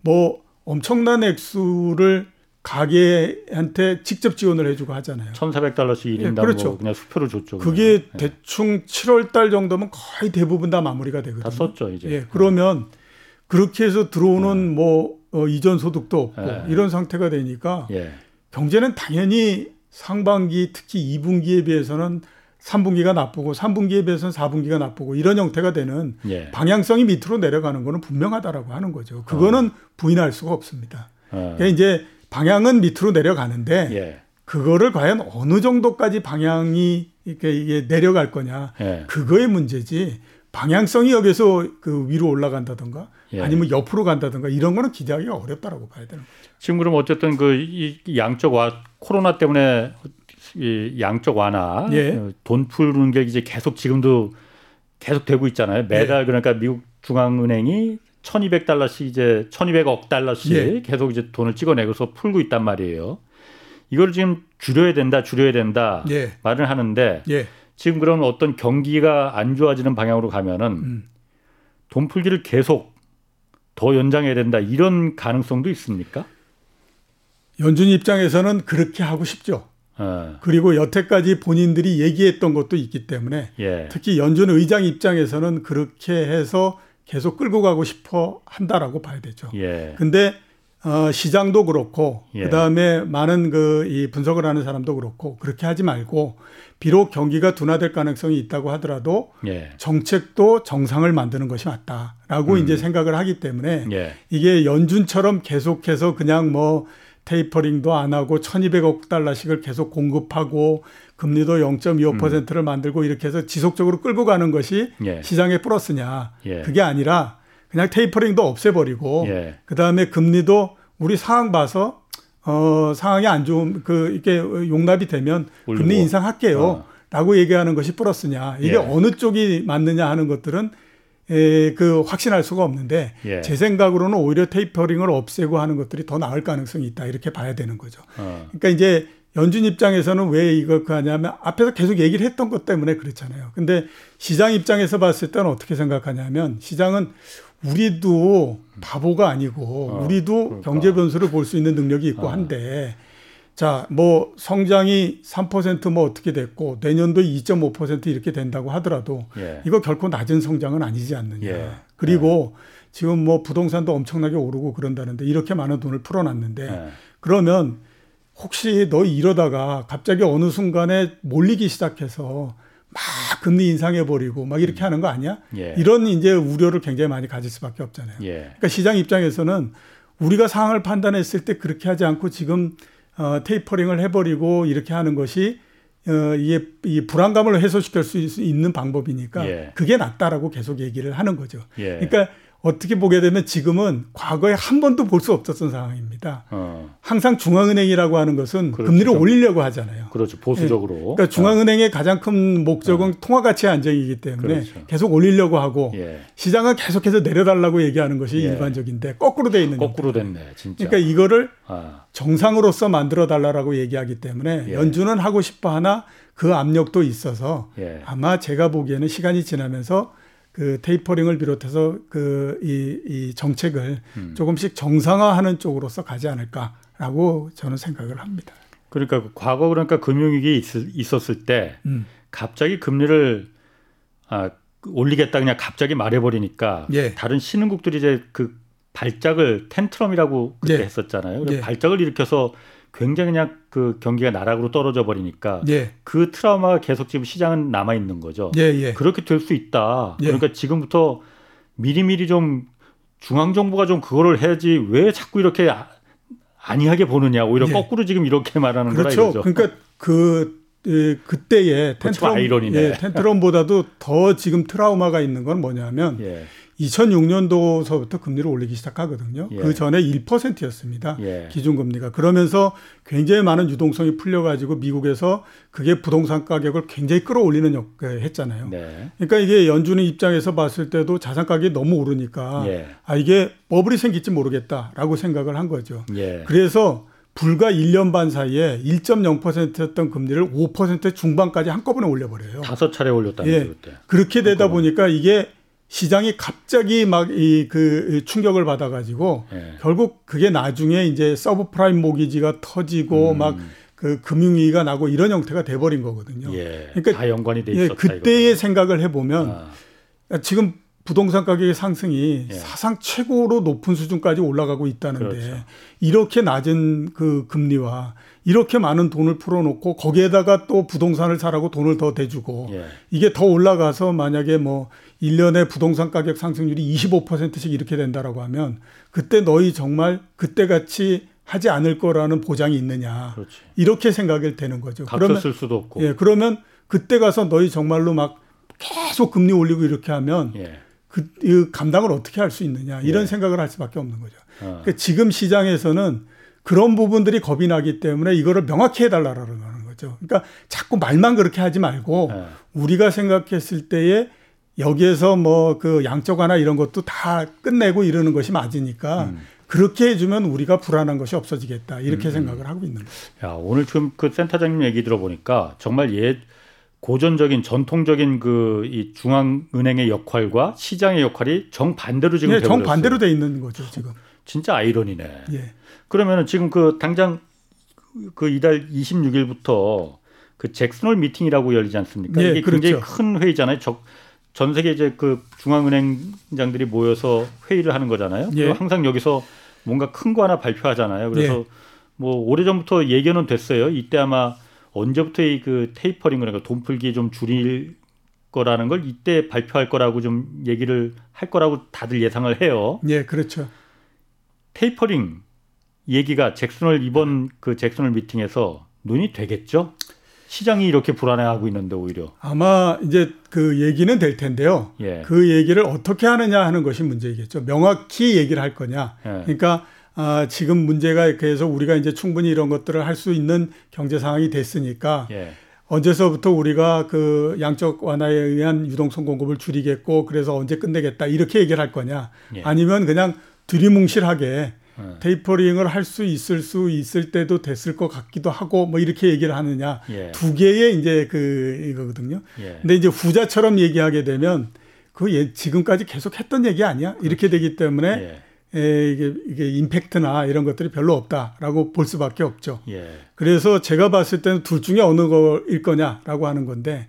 뭐 엄청난 액수를 가게한테 직접 지원을 해주고 하잖아요. 1,400달러씩 1인당 네, 그렇죠. 뭐 그냥 수표를 줬죠. 그게 네. 대충 7월 달 정도면 거의 대부분 다 마무리가 되거든요. 다 썼죠, 이제. 예, 그러면 그렇게 해서 들어오는 네. 뭐 어, 이전 소득도 없고 네. 이런 상태가 되니까 예. 경제는 당연히 상반기 특히 2분기에 비해서는 3분기가 나쁘고 3분기에 비해서는 4분기가 나쁘고 이런 형태가 되는 예. 방향성이 밑으로 내려가는 거는 분명하다라고 하는 거죠. 그거는 어. 부인할 수가 없습니다. 어. 그러니까 이제 방향은 밑으로 내려가는데 예. 그거를 과연 어느 정도까지 방향이 이렇게 이게 내려갈 거냐 예. 그거의 문제지 방향성이 여기서 그 위로 올라간다든가 예. 아니면 옆으로 간다든가 이런 거는 기대하기가 어렵다라고 봐야 되는 거죠. 지금 그럼 어쨌든 그 이 양적 와 코로나 때문에 이 양적 완화 예. 어, 돈 푸는 게 이제 계속 지금도 계속 되고 있잖아요. 매달 예. 그러니까 미국 중앙은행이 1200달러씩 이제 1200억 달러씩 예. 계속 이제 돈을 찍어내고서 풀고 있단 말이에요. 이걸 지금 줄여야 된다, 줄여야 된다 예. 말을 하는데 예. 지금 그런 어떤 경기가 안 좋아지는 방향으로 가면은 음. 돈 풀기를 계속 더 연장해야 된다 이런 가능성도 있습니까? 연준 입장에서는 그렇게 하고 싶죠. 어. 그리고 여태까지 본인들이 얘기했던 것도 있기 때문에 예. 특히 연준 의장 입장에서는 그렇게 해서 계속 끌고 가고 싶어 한다라고 봐야 되죠. 예. 근데 어, 시장도 그렇고 예. 그다음에 많은 그 이 분석을 하는 사람도 그렇고 그렇게 하지 말고 비록 경기가 둔화될 가능성이 있다고 하더라도 예. 정책도 정상을 만드는 것이 맞다라고 음. 이제 생각을 하기 때문에 예. 이게 연준처럼 계속해서 그냥 뭐 테이퍼링도 안 하고 1200억 달러씩을 계속 공급하고 금리도 0.25%를 음. 만들고 이렇게 해서 지속적으로 끌고 가는 것이 예. 시장의 플러스냐. 예. 그게 아니라 그냥 테이퍼링도 없애버리고 예. 그다음에 금리도 우리 상황 봐서 어, 상황이 안 좋은 그 이렇게 용납이 되면 울고. 금리 인상할게요. 어. 라고 얘기하는 것이 플러스냐. 이게 예. 어느 쪽이 맞느냐 하는 것들은 에, 그 확신할 수가 없는데 예. 제 생각으로는 오히려 테이퍼링을 없애고 하는 것들이 더 나을 가능성이 있다 이렇게 봐야 되는 거죠. 어. 그러니까 이제 연준 입장에서는 왜 이걸 그 하냐면 앞에서 계속 얘기를 했던 것 때문에 그렇잖아요. 근데 시장 입장에서 봤을 때는 어떻게 생각하냐면 시장은 우리도 바보가 아니고 어, 우리도 그러니까. 경제 변수를 볼 수 있는 능력이 있고 어. 한데 자, 뭐 성장이 3%뭐 어떻게 됐고 내년도 2.5% 이렇게 된다고 하더라도 예. 이거 결코 낮은 성장은 아니지 않느냐. 예. 그리고 예. 지금 뭐 부동산도 엄청나게 오르고 그런다는데 이렇게 많은 돈을 풀어놨는데 예. 그러면 혹시 너 이러다가 갑자기 어느 순간에 몰리기 시작해서 막 금리 인상해 버리고 막 이렇게 음. 하는 거 아니야? 예. 이런 이제 우려를 굉장히 많이 가질 수밖에 없잖아요. 예. 그러니까 시장 입장에서는 우리가 상황을 판단했을 때 그렇게 하지 않고 지금 어, 테이퍼링을 해버리고 이렇게 하는 것이 어, 이게 이 불안감을 해소시킬 수 있는 방법이니까 예. 그게 낫다라고 계속 얘기를 하는 거죠. 예. 그러니까 어떻게 보게 되면 지금은 과거에 한 번도 볼 수 없었던 상황입니다. 어. 항상 중앙은행이라고 하는 것은 그렇죠. 금리를 올리려고 하잖아요. 그렇죠. 보수적으로. 예. 그러니까 중앙은행의 어. 가장 큰 목적은 어. 통화 가치 안정이기 때문에 그렇죠. 계속 올리려고 하고 예. 시장은 계속해서 내려달라고 얘기하는 것이 예. 일반적인데 거꾸로 돼 있는 거꾸로 됐네, 진짜. 그러니까 이거를 아. 정상으로서 만들어 달라고 얘기하기 때문에 예. 연준은 하고 싶어 하나 그 압력도 있어서 예. 아마 제가 보기에는 시간이 지나면서 그 테이퍼링을 비롯해서 그이 이 정책을 음. 조금씩 정상화하는 쪽으로서 가지 않을까라고 저는 생각을 합니다. 그러니까 그 과거 그러니까 금융위기 있었을 때 음. 갑자기 금리를 아 올리겠다 그냥 갑자기 말해버리니까 예. 다른 신흥국들이 이제 그 발작을 텐트럼이라고 그때 예. 했었잖아요. 예. 발작을 일으켜서 굉장히 그냥 그 경기가 나락으로 떨어져 버리니까 예. 그 트라우마가 계속 지금 시장은 남아 있는 거죠. 예, 예. 그렇게 될 수 있다. 예. 그러니까 지금부터 미리미리 좀 중앙 정부가 좀 그거를 해야지 왜 자꾸 이렇게 아니하게 보느냐 오히려 예. 거꾸로 지금 이렇게 말하는 그렇죠. 거라 이거죠. 그러니까 그 예, 그때의 텐트럼, 예, 텐트럼보다도 더 지금 트라우마가 있는 건 뭐냐면 예. 2006년도서부터 금리를 올리기 시작하거든요. 예. 그 전에 1%였습니다. 예. 기준금리가. 그러면서 굉장히 많은 유동성이 풀려가지고 미국에서 그게 부동산 가격을 굉장히 끌어올리는 역할을 했잖아요. 네. 그러니까 이게 연준의 입장에서 봤을 때도 자산 가격이 너무 오르니까 예. 아, 이게 버블이 생길지 모르겠다라고 생각을 한 거죠. 예. 그래서 불과 1년 반 사이에 1.0%였던 금리를 5% 중반까지 한꺼번에 올려버려요. 다섯 차례 올렸다는 예. 그때. 그렇게 되다 한꺼번에. 보니까 이게 시장이 갑자기 막 이 그 충격을 받아가지고 예. 결국 그게 나중에 이제 서브프라임 모기지가 터지고 음. 막그 금융위기가 나고 이런 형태가 돼버린 거거든요. 예. 그러니까 다 연관이 돼 있었다. 예, 그때의 이거. 생각을 해보면 아. 지금 부동산 가격의 상승이 예. 사상 최고로 높은 수준까지 올라가고 있다는데 그렇죠. 이렇게 낮은 그 금리와 이렇게 많은 돈을 풀어놓고 거기에다가 또 부동산을 사라고 돈을 더 대주고 예. 이게 더 올라가서 만약에 뭐 1년에 부동산 가격 상승률이 25%씩 이렇게 된다라고 하면 그때 너희 정말 그때 같이 하지 않을 거라는 보장이 있느냐. 그렇지. 이렇게 생각이 되는 거죠. 그러면 쓸 수도 없고. 예, 그러면 그때 가서 너희 정말로 막 계속 금리 올리고 이렇게 하면 예. 그, 그 감당을 어떻게 할 수 있느냐 이런 예. 생각을 할 수밖에 없는 거죠. 어. 그러니까 지금 시장에서는 그런 부분들이 겁이 나기 때문에 이거를 명확히 해달라라는 거죠. 그러니까 자꾸 말만 그렇게 하지 말고 예. 우리가 생각했을 때에 여기에서 뭐 그 양적 완화 이런 것도 다 끝내고 이러는 것이 맞으니까 음. 그렇게 해주면 우리가 불안한 것이 없어지겠다 이렇게 음. 생각을 하고 있는 거죠. 야 오늘 지금 그 센터장님 얘기 들어보니까 정말 옛 고전적인 전통적인 그 이 중앙은행의 역할과 시장의 역할이 정반대로 지금 네, 정반대로 돼 있는 거죠 지금. 진짜 아이러니네. 예. 그러면은 지금 그 당장 그 이달 26일부터 그 잭슨홀 미팅이라고 열리지 않습니까? 예, 이게 그렇죠. 굉장히 큰 회의잖아요. 적, 전 세계 이제 그 중앙은행장들이 모여서 회의를 하는 거잖아요. 예. 항상 여기서 뭔가 큰 거 하나 발표하잖아요. 그래서 예. 뭐 오래전부터 예견은 됐어요. 이때 아마 언제부터 이그 테이퍼링 그러니까 돈 풀기 좀 줄일 거라는 걸 이때 발표할 거라고 좀 얘기를 할 거라고 다들 예상을 해요. 예, 그렇죠. 테이퍼링 얘기가 잭슨홀 이번 그 잭슨홀 미팅에서 눈이 되겠죠? 시장이 이렇게 불안해하고 있는데 오히려 아마 이제 그 얘기는 될 텐데요. 예. 그 얘기를 어떻게 하느냐 하는 것이 문제이겠죠. 명확히 얘기를 할 거냐. 예. 그러니까 아, 지금 문제가 이렇게 해서 우리가 이제 충분히 이런 것들을 할 수 있는 경제 상황이 됐으니까 예. 언제서부터 우리가 그 양적 완화에 의한 유동성 공급을 줄이겠고 그래서 언제 끝내겠다 이렇게 얘기를 할 거냐 예. 아니면 그냥 두리뭉실하게 예. 테이퍼링을 할 수 있을 수 있을 때도 됐을 것 같기도 하고 뭐 이렇게 얘기를 하느냐 예. 두 개의 이제 그 이거거든요. 예. 근데 이제 후자처럼 얘기하게 되면 그 예, 지금까지 계속 했던 얘기 아니야? 이렇게 되기 때문에 예. 에, 이게, 이게 임팩트나 이런 것들이 별로 없다라고 볼 수밖에 없죠. 예. 그래서 제가 봤을 때는 둘 중에 어느 거일 거냐라고 하는 건데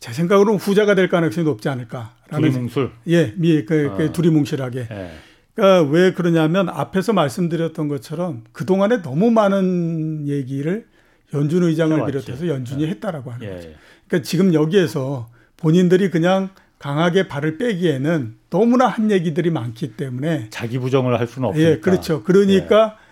제 생각으로는 후자가 될 가능성이 높지 않을까. 두리뭉술. 예, 미, 그, 그 아. 두리뭉실하게. 예. 그러니까 왜 그러냐면 앞에서 말씀드렸던 것처럼 그 동안에 너무 많은 얘기를 연준 의장을. 비롯해서 연준이 예. 했다라고 하는 예. 거죠. 그러니까 지금 여기에서 본인들이 그냥 강하게 발을 빼기에는 너무나 한 얘기들이 많기 때문에 자기 부정을 할 수는 없으니까. 예, 그렇죠. 그러니까 예.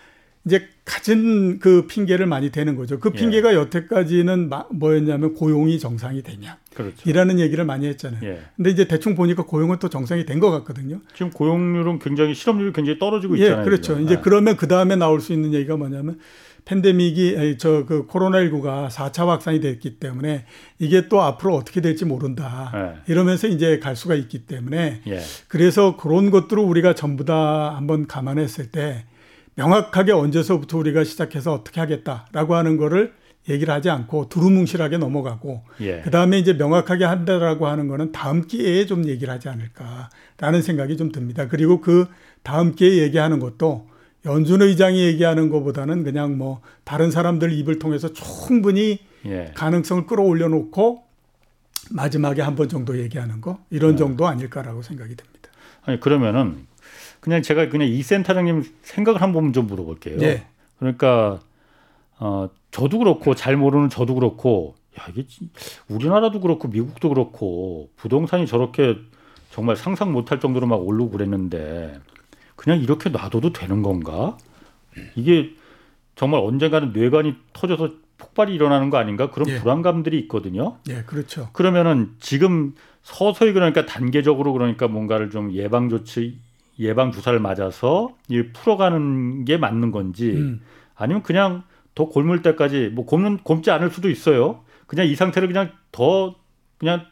이제 가진 그 핑계를 많이 대는 거죠. 그 예. 핑계가 예. 여태까지는 뭐였냐면 고용이 정상이 되냐. 그렇죠. 이라는 얘기를 많이 했잖아요. 예. 근데 이제 대충 보니까 고용은 또 정상이 된 것 같거든요. 지금 고용률은 굉장히 실업률이 굉장히 떨어지고 예, 있잖아요. 예, 그렇죠. 지금. 이제 예. 그러면 그 다음에 나올 수 있는 얘기가 뭐냐면 팬데믹이 저 그 코로나19가 4차 확산이 됐기 때문에 이게 또 앞으로 어떻게 될지 모른다. 네. 이러면서 이제 갈 수가 있기 때문에 예. 그래서 그런 것들을 우리가 전부 다 한번 감안했을 때 명확하게 언제서부터 우리가 시작해서 어떻게 하겠다라고 하는 거를 얘기를 하지 않고 두루뭉실하게 넘어가고 예. 그다음에 이제 명확하게 한다라고 하는 거는 다음 기회에 좀 얘기를 하지 않을까라는 생각이 좀 듭니다. 그리고 그 다음 기회에 얘기하는 것도 연준 의장이 얘기하는 것보다는 그냥 뭐 다른 사람들 입을 통해서 충분히 예. 가능성을 끌어올려 놓고 마지막에 한 번 정도 얘기하는 거 이런 네. 정도 아닐까라고 생각이 됩니다. 아니 그러면은 그냥 제가 그냥 이 센터장님 생각을 한번 좀 물어볼게요. 네. 그러니까 어 저도 그렇고 잘 모르는 저도 그렇고 야 이게 우리나라도 그렇고 미국도 그렇고 부동산이 저렇게 정말 상상 못할 정도로 막 오르고 그랬는데 그냥 이렇게 놔둬도 되는 건가? 이게 정말 언젠가는 뇌관이 터져서 폭발이 일어나는 거 아닌가 그런 예. 불안감들이 있거든요. 예, 그렇죠. 그러면은 지금 서서히 그러니까 단계적으로 그러니까 뭔가를 좀 예방 조치 예방 주사를 맞아서 이 풀어가는 게 맞는 건지 음. 아니면 그냥 더 곪을 때까지 뭐 곪는 곪지 않을 수도 있어요. 그냥 이 상태를 그냥 더 그냥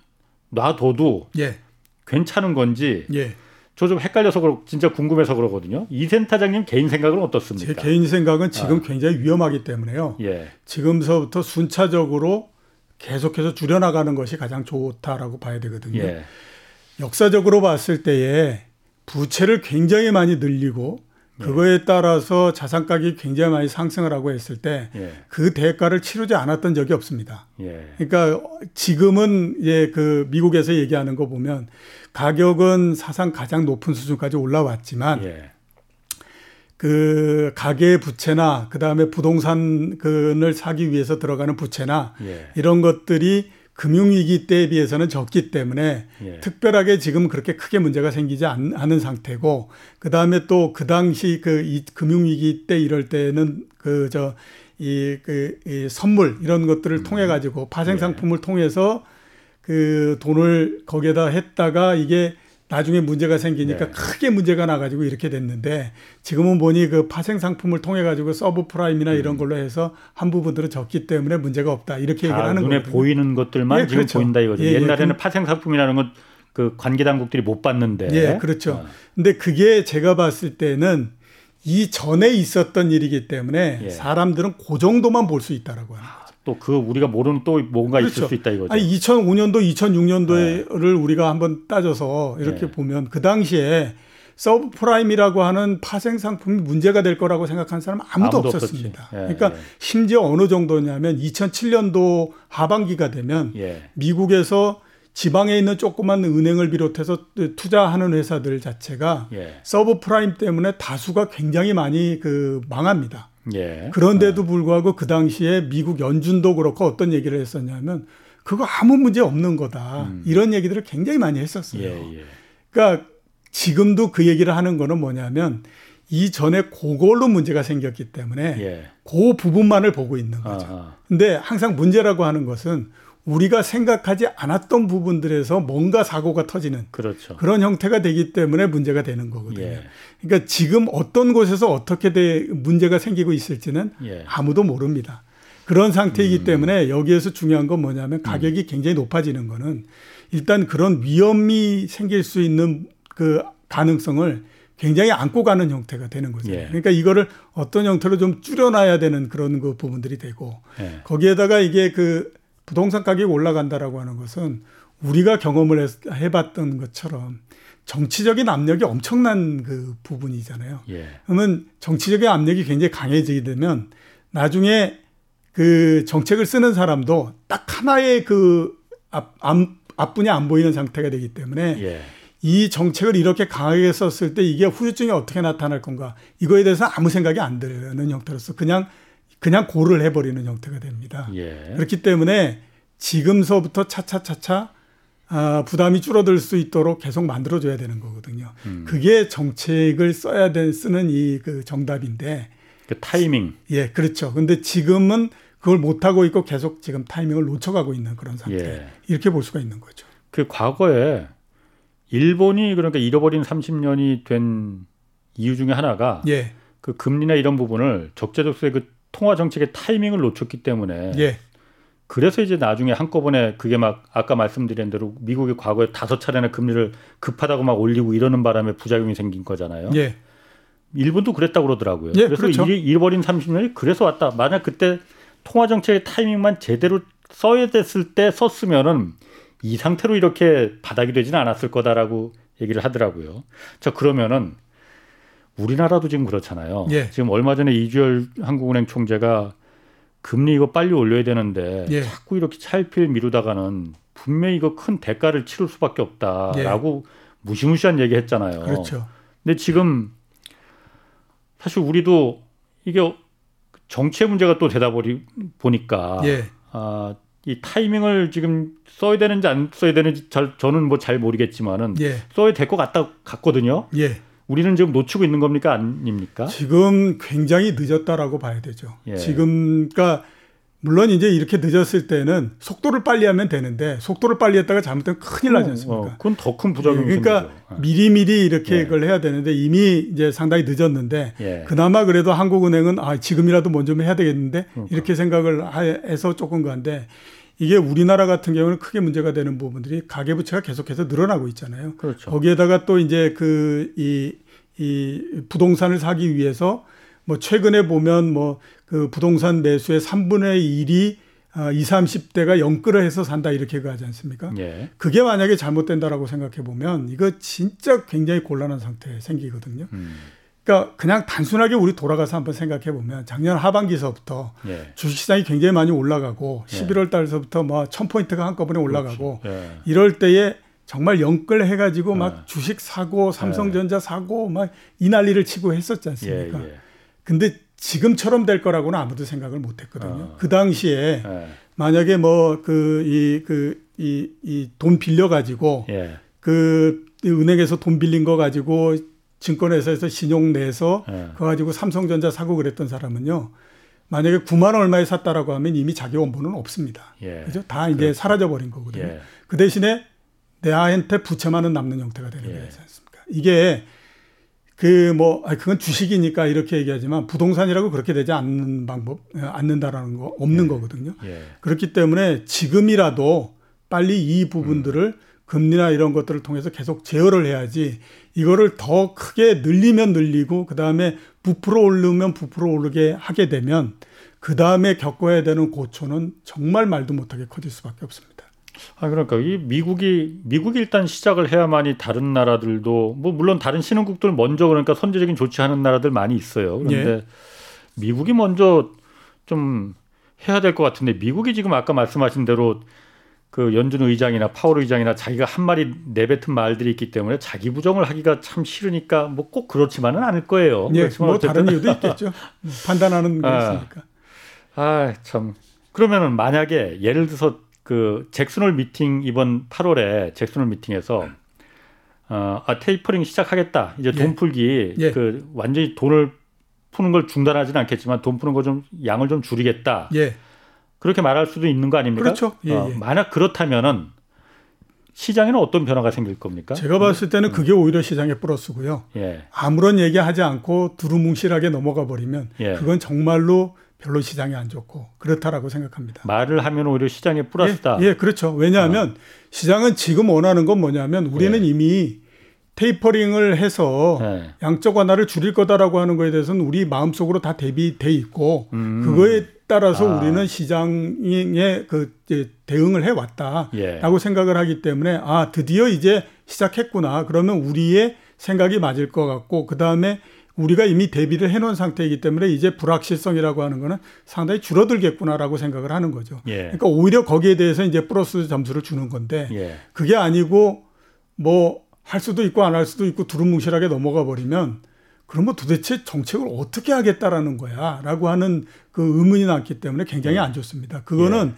놔둬도 예, 괜찮은 건지 예. 저 좀 헷갈려서 그러 진짜 궁금해서 그러거든요. 이센 타장님 개인 생각은 제 어떻습니까? 개인 생각은 지금 아. 굉장히 위험하기 때문에요. 예, 지금서부터 순차적으로 계속해서 줄여나가는 것이 가장 좋다라고 봐야 되거든요. 예, 역사적으로 봤을 때에 부채를 굉장히 많이 늘리고 네. 그거에 따라서 자산 가격이 굉장히 많이 상승을 하고 했을 때 예, 그 대가를 치르지 않았던 적이 없습니다. 예, 그러니까 지금은 예그 미국에서 얘기하는 거 보면 가격은 사상 가장 높은 수준까지 올라왔지만 예, 그 가계 부채나 그다음에 부동산을 사기 위해서 들어가는 부채나 예, 이런 것들이 금융위기 때에 비해서는 적기 때문에 예. 특별하게 지금 그렇게 크게 문제가 생기지 않, 은 상태고 그 다음에 또 그 당시 그 이 금융위기 때 이럴 때는 그 저 이 그 이 선물 이런 것들을 통해 가지고 파생 상품을 통해서 그 돈을 거기에다 했다가 이게 나중에 문제가 생기니까 네. 크게 문제가 나가지고 이렇게 됐는데 지금은 보니 그 파생 상품을 통해 가지고 서브 프라임이나 이런 걸로 해서 한 부분들은 적기 때문에 문제가 없다 이렇게 얘기를 다 하는 눈에 거거든요. 보이는 것들만 예, 지금 그렇죠. 보인다 이거죠. 예, 예. 옛날에는 그- 파생 상품이라는 건 그 관계 당국들이 못 봤는데. 예, 그렇죠. 어, 근데 그게 제가 봤을 때는 이 전에 있었던 일이기 때문에 예. 사람들은 그 정도만 볼 수 있다라고 거죠. 또 그 우리가 모르는 또 뭔가 있을 그렇죠. 수 있다 이거죠. 아니 2005년도, 2006년도를 우리가 한번 따져서 이렇게 네. 보면 그 당시에 서브 프라임이라고 하는 파생 상품이 문제가 될 거라고 생각한 사람 은 아무도, 아무도 없었습니다. 예, 그러니까 예. 심지어 어느 정도냐면 2007년도 하반기가 되면 예, 미국에서 지방에 있는 조그만 은행을 비롯해서 투자하는 회사들 자체가 예, 서브 프라임 때문에 다수가 굉장히 많이 그 망합니다. 예. 그런데도 불구하고 그 당시에 미국 연준도 그렇고 어떤 얘기를 했었냐면 그거 아무 문제 없는 거다. 이런 얘기들을 굉장히 많이 했었어요. 음. 예, 예. 그러니까 지금도 그 얘기를 하는 거는 뭐냐면 이전에 그걸로 문제가 생겼기 때문에 예. 그 부분만을 보고 있는 거죠. 아, 근데 항상 문제라고 하는 것은 우리가 생각하지 않았던 부분들에서 뭔가 사고가 터지는 그렇죠. 그런 형태가 되기 때문에 문제가 되는 거거든요. 예. 그러니까 지금 어떤 곳에서 어떻게 돼 문제가 생기고 있을지는 예. 음. 아무도 모릅니다. 그런 상태이기 때문에 여기에서 중요한 건 뭐냐면 가격이 굉장히 높아지는 거는 일단 그런 위험이 생길 수 있는 그 가능성을 굉장히 안고 가는 형태가 되는 거죠. 예. 그러니까 이거를 어떤 형태로 좀 줄여놔야 되는 그런 그 부분들이 되고 예. 거기에다가 이게 그 부동산 가격이 올라간다라고 하는 것은 우리가 경험을 했- 해봤던 것처럼 정치적인 압력이 엄청난 그 부분이잖아요. 예. 그러면 정치적인 압력이 굉장히 강해지게 되면 나중에 그 정책을 쓰는 사람도 딱 하나의 그 앞, 앞, 앞분이 안 보이는 상태가 되기 때문에 예. 이 정책을 이렇게 강하게 썼을 때 이게 후유증이 어떻게 나타날 건가 이거에 대해서 아무 생각이 안 드는 형태로서 그냥 그냥 고를 해버리는 형태가 됩니다. 예. 그렇기 때문에 지금서부터 차차차차 아, 부담이 줄어들 수 있도록 계속 만들어줘야 되는 거거든요. 음. 그게 정책을 써야 되 쓰는 이 그 정답인데, 그 타이밍. 예, 그렇죠. 근데 지금은 그걸 못 하고 있고 계속 지금 타이밍을 놓쳐가고 있는 그런 상태. 예. 이렇게 볼 수가 있는 거죠. 그 과거에 일본이 그러니까 잃어버린 30년이 된 이유 중에 하나가 예, 그 금리나 이런 부분을 적재적소의 그 통화 정책의 타이밍을 놓쳤기 때문에 예, 그래서 이제 나중에 한꺼번에 그게 막 아까 말씀드린 대로 미국이 과거에 다섯 차례나 금리를 급하다고 막 올리고 이러는 바람에 부작용이 생긴 거잖아요. 예, 일본도 그랬다고 그러더라고요. 예, 그래서 그렇죠. 잃- 잃어버린 30년이 그래서 왔다. 만약 그때 통화 정책의 타이밍만 제대로 써야 됐을 때 썼으면은 이 상태로 이렇게 바닥이 되지는 않았을 거다라고 얘기를 하더라고요. 자 그러면은 우리나라도 지금 그렇잖아요. 예. 지금 얼마 전에 이주열 한국은행 총재가 금리 이거 빨리 올려야 되는데 예. 자꾸 이렇게 차일피일 미루다가는 분명히 이거 큰 대가를 치를 수밖에 없다라고 무시무시한 얘기 했잖아요. 예. 그렇죠. 근데 지금 사실 우리도 이게 정치의 문제가 또 되다 보니 보니까 예, 아, 이 타이밍을 지금 써야 되는지 안 써야 되는지 잘, 저는 뭐 잘 모르겠지만은 예, 써야 될 것 같다 같거든요. 예, 우리는 지금 놓치고 있는 겁니까 아닙니까? 지금 굉장히 늦었다라고 봐야 되죠. 예. 지금 그러니까 물론 이제 이렇게 늦었을 때는 속도를 빨리 하면 되는데 속도를 빨리 했다가 잘못하면 큰일 나지 어, 않습니까? 어, 그건 더 큰 부작용이 예, 그러니까 생기죠. 미리미리 이렇게 예. 그걸 해야 되는데 이미 이제 상당히 늦었는데 예. 그나마 그래도 한국은행은 아 지금이라도 먼저 해야 되겠는데 그러니까. 이렇게 생각을 해서 조금 간데 이게 우리나라 같은 경우는 크게 문제가 되는 부분들이 가계부채가 계속해서 늘어나고 있잖아요. 그렇죠. 거기에다가 또 이제 그 이 이 부동산을 사기 위해서 뭐 최근에 보면 뭐 그 부동산 매수의 3분의 1이 아, 20, 30대가 영끌을 해서 산다 이렇게 가지 않습니까? 예. 그게 만약에 잘못된다라고 생각해 보면 이거 진짜 굉장히 곤란한 상태 생기거든요. 음. 그러니까 그냥 단순하게 우리 돌아가서 한번 생각해 보면 작년 하반기서부터 예. 주식시장이 굉장히 많이 올라가고 예. 11월 달서부터 뭐 1000포인트가 한꺼번에 올라가고 예. 이럴 때에 정말 영끌 해 가지고 막 예. 주식 사고 삼성전자 예. 사고 막 이 난리를 치고 했었지 않습니까? 예, 근데 지금처럼 될 거라고는 아무도 생각을 못 했거든요. 어. 그 당시에 예. 만약에 뭐 그 이 그 이 이 돈 빌려 가지고 예. 그 은행에서 돈 빌린 거 가지고 증권회사에서 신용 내서 예. 그거 가지고 삼성전자 사고 그랬던 사람은요. 만약에 9만 원 얼마에 샀다라고 하면 이미 자기 원본은 없습니다. 예. 그죠? 다 이제 그렇죠. 사라져 버린 거거든요. 예. 그 대신에 내한테 부채만은 남는 형태가 되는 거지 않습니까? 이게 그 뭐 그건 주식이니까 이렇게 얘기하지만 부동산이라고 그렇게 되지 않는 방법 예, 않는다라는 거 없는 예. 거거든요. 예. 그렇기 때문에 지금이라도 빨리 이 부분들을 음. 금리나 이런 것들을 통해서 계속 제어를 해야지 이거를 더 크게 늘리면 늘리고 그다음에 부풀어 오르면 부풀어 오르게 하게 되면 그다음에 겪어야 되는 고초는 정말 말도 못하게 커질 수밖에 없습니다. 아 그러니까 이 미국이 미국이 일단 시작을 해야만이 다른 나라들도 뭐 물론 다른 신흥국들 먼저 그러니까 선제적인 조치하는 나라들 많이 있어요. 그런데 예. 미국이 먼저 좀 해야 될 것 같은데 미국이 지금 아까 말씀하신 대로 그 연준 의장이나 파월 의장이나 자기가 한 마리 내뱉은 말들이 있기 때문에 자기 부정을 하기가 참 싫으니까 뭐 꼭 그렇지만은 않을 거예요. 예, 뭐 어쨌든. 다른 이유도 있겠죠. [laughs] 판단하는 게 아. 아, 참. 그러면은 만약에 예를 들어서 그 잭슨홀 미팅 이번 8월에 잭슨홀 미팅에서 어, 아, 테이퍼링 시작하겠다. 이제 돈 예. 풀기 예. 그 완전히 돈을 푸는 걸 중단하지는 않겠지만 돈 푸는 거 좀 양을 좀 줄이겠다. 예. 그렇게 말할 수도 있는 거 아닙니까? 그렇죠. 예, 어, 예. 만약 그렇다면은 시장에는 어떤 변화가 생길 겁니까? 제가 봤을 때는 그게 오히려 시장에 플러스고요. 예. 아무런 얘기하지 않고 두루뭉실하게 넘어가 버리면 예. 그건 정말로 별로 시장이 안 좋고 그렇다라고 생각합니다. 말을 하면 오히려 시장에 플러스다. 예, 예 그렇죠. 왜냐하면 어. 시장은 지금 원하는 건 뭐냐면 우리는 예. 이미 테이퍼링을 해서 네. 양적 완화를 줄일 거다라고 하는 거에 대해서는 우리 마음속으로 다 대비돼 있고 음. 그거에 따라서 아. 우리는 시장에 그 대응을 해 왔다라고 예. 생각을 하기 때문에 아 드디어 이제 시작했구나. 그러면 우리의 생각이 맞을 것 같고 그 다음에 우리가 이미 대비를 해놓은 상태이기 때문에 이제 불확실성이라고 하는 거는 상당히 줄어들겠구나라고 생각을 하는 거죠. 예. 그러니까 오히려 거기에 대해서 이제 플러스 점수를 주는 건데 예. 그게 아니고 뭐 할 수도 있고 안 할 수도 있고 두루뭉실하게 넘어가 버리면 그러면 도대체 정책을 어떻게 하겠다라는 거야 라고 하는 그 의문이 남기 때문에 굉장히 예. 안 좋습니다. 그거는 예.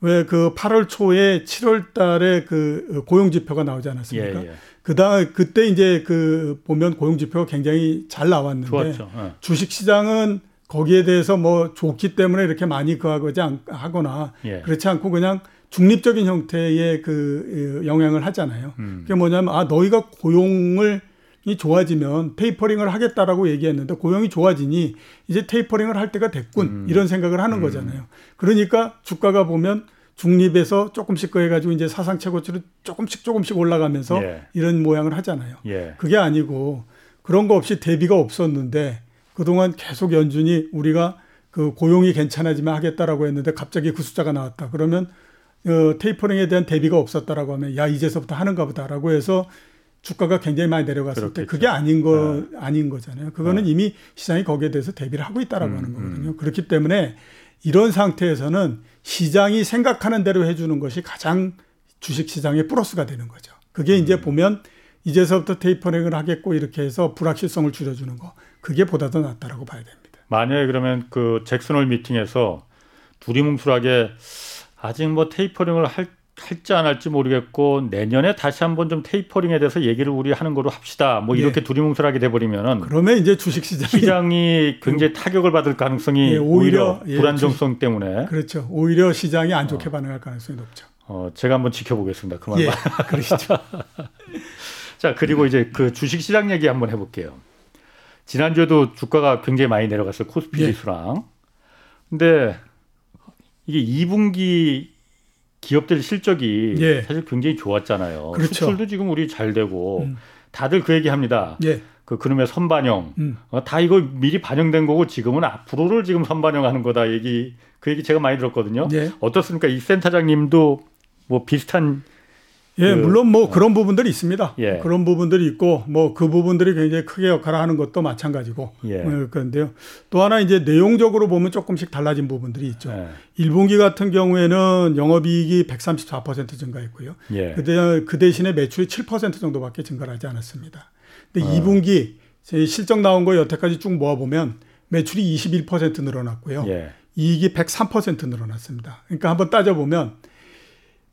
왜그 8월 초에 7월 달에 그 고용 지표가 나오지 않았습니까? 예, 예. 그다음 그때 이제 그 보면 고용 지표가 굉장히 잘 나왔는데 어. 주식 시장은 거기에 대해서 뭐 좋기 때문에 이렇게 많이 그하고지 하거나 예. 그렇지 않고 그냥 중립적인 형태의 그 영향을 하잖아요. 음. 그게 뭐냐면 아 너희가 고용을 이 좋아지면 테이퍼링을 하겠다라고 얘기했는데 고용이 좋아지니 이제 테이퍼링을 할 때가 됐군 음. 이런 생각을 하는 음. 거잖아요. 그러니까 주가가 보면 중립에서 조금씩 거해가지고 이제 사상 최고치로 조금씩 조금씩 올라가면서 예. 이런 모양을 하잖아요. 예. 그게 아니고 그런 거 없이 대비가 없었는데 그동안 계속 연준이 우리가 그 고용이 괜찮아지면 하겠다라고 했는데 갑자기 그 숫자가 나왔다. 그러면 어, 테이퍼링에 대한 대비가 없었다라고 하면 야 이제서부터 하는가 보다라고 해서 주가가 굉장히 많이 내려갔을 그렇겠죠. 때 그게 아닌 거 네. 아닌 거잖아요. 그거는 네. 이미 시장이 거기에 대해서 대비를 하고 있다라고 음, 하는 거거든요. 음. 그렇기 때문에 이런 상태에서는 시장이 생각하는 대로 해주는 것이 가장 주식 시장의 플러스가 되는 거죠. 그게 음. 이제 보면 이제서부터 테이퍼링을 하겠고 이렇게 해서 불확실성을 줄여주는 거 그게 보다 더 낫다라고 봐야 됩니다. 만약에 그러면 그 잭슨홀 미팅에서 두리뭉술하게 아직 뭐 테이퍼링을 할 할지 안 할지 모르겠고 내년에 다시 한번 좀 테이퍼링에 대해서 얘기를 우리 하는 거로 합시다. 뭐 이렇게 예. 두리뭉술하게 돼 버리면은 그러면 이제 주식 시장이 시장이 굉장히 타격을 받을 가능성이 예, 오히려, 오히려 예, 불안정성 주 때문에 그렇죠. 오히려 시장이 안 좋게 어. 반응할 가능성이 높죠. 어, 제가 한번 지켜보겠습니다. 그만. 예, [laughs] 그러시죠. [laughs] 자, 그리고 이제 그 주식 시장 얘기 한번 해볼게요. 지난주에도 주가가 굉장히 많이 내려갔어요. 코스피 예. 지수랑. 근데 이게 2분기 기업들 실적이 예. 사실 굉장히 좋았잖아요. 그렇죠. 수출도 지금 우리 잘 되고 음. 다들 그 얘기합니다. 예. 그 그놈의 선반영 음. 어, 다 이거 미리 반영된 거고 지금은 앞으로를 지금 선반영하는 거다 얘기 그 얘기 제가 많이 들었거든요. 예. 어떻습니까? 이 센터장님도 뭐 비슷한 예, 그, 물론 뭐 어. 그런 부분들이 있습니다. 예. 그런 부분들이 있고 뭐 그 부분들이 굉장히 크게 역할을 하는 것도 마찬가지고 예. 어, 그런데요. 또 하나 이제 내용적으로 보면 조금씩 달라진 부분들이 있죠. 예. 1분기 같은 경우에는 영업이익이 134% 증가했고요. 예. 그대, 그 대신에 매출이 7% 정도밖에 증가하지 않았습니다. 근데 어. 2분기 실적 나온 거 여태까지 쭉 모아보면 매출이 21% 늘어났고요. 예. 이익이 103% 늘어났습니다. 그러니까 한번 따져보면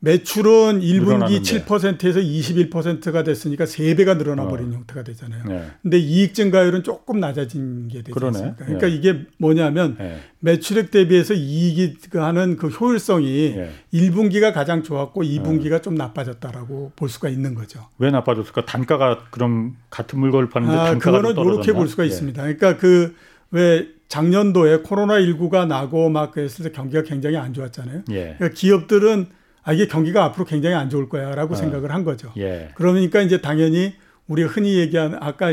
매출은 1분기 7%에서 21%가 됐으니까 3배가 늘어나 버린 어. 형태가 되잖아요. 네. 근데 이익 증가율은 조금 낮아진 게 되지 그러네. 않습니까? 그러니까 네. 이게 뭐냐면 네. 매출액 대비해서 이익이 하는 그 효율성이 네. 1분기가 가장 좋았고 2분기가 좀 나빠졌다라고 볼 수가 있는 거죠. 왜 나빠졌을까? 단가가 그럼 같은 물건을 파는데 아, 단가가 그거는 이렇게 볼 수가 예. 있습니다. 그러니까 그 왜 작년도에 코로나 19가 나고 막 그랬을 때 경기가 굉장히 안 좋았잖아요. 예. 그러니까 기업들은 아, 이게 경기가 앞으로 굉장히 안 좋을 거야라고 어. 생각을 한 거죠. 예. 그러니까 이제 당연히 우리 흔히 얘기한 아까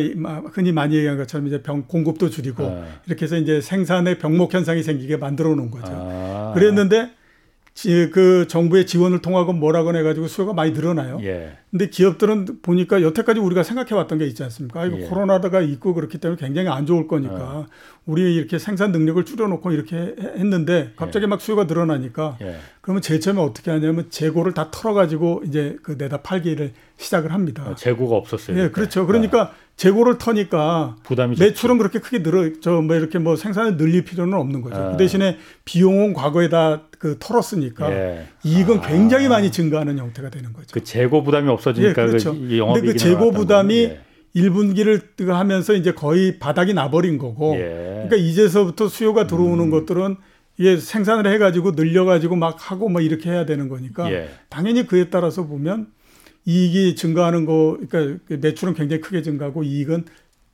흔히 많이 얘기한 것처럼 이제 병 공급도 줄이고 어. 이렇게 해서 이제 생산의 병목 현상이 생기게 만들어 놓은 거죠. 아. 그랬는데 그 정부의 지원을 통하건 뭐라건 해가지고 수요가 많이 늘어나요. 예. 근데 기업들은 보니까 여태까지 우리가 생각해왔던 게 있지 않습니까? 이거 예. 코로나가 있고 그렇기 때문에 굉장히 안 좋을 거니까 어. 우리 이렇게 생산 능력을 줄여놓고 이렇게 했는데 갑자기 예. 막 수요가 늘어나니까 예. 그러면 제일 처음에 어떻게 하냐면 재고를 다 털어가지고 이제 그 내다 팔기를 시작을 합니다. 어, 재고가 없었어요. 예, 그렇죠. 그러니까 아. 재고를 터니까 부담이 매출은 그렇게 크게 늘어 저뭐 이렇게 뭐 생산을 늘릴 필요는 없는 거죠. 아. 그 대신에 비용은 과거에다 그 털었으니까 예. 이익은 아. 굉장히 많이 증가하는 형태가 되는 거죠. 그 재고 부담이 없어지니까 예, 그렇죠. 그 근데 그 재고 부담이 예. 1분기를 하면서 이제 거의 바닥이 나버린 거고. 예. 그러니까 이제서부터 수요가 들어오는 음. 것들은 이게 생산을 해가지고 늘려가지고 막 하고 뭐 이렇게 해야 되는 거니까 예. 당연히 그에 따라서 보면 이익이 증가하는 거, 그러니까 매출은 굉장히 크게 증가하고 이익은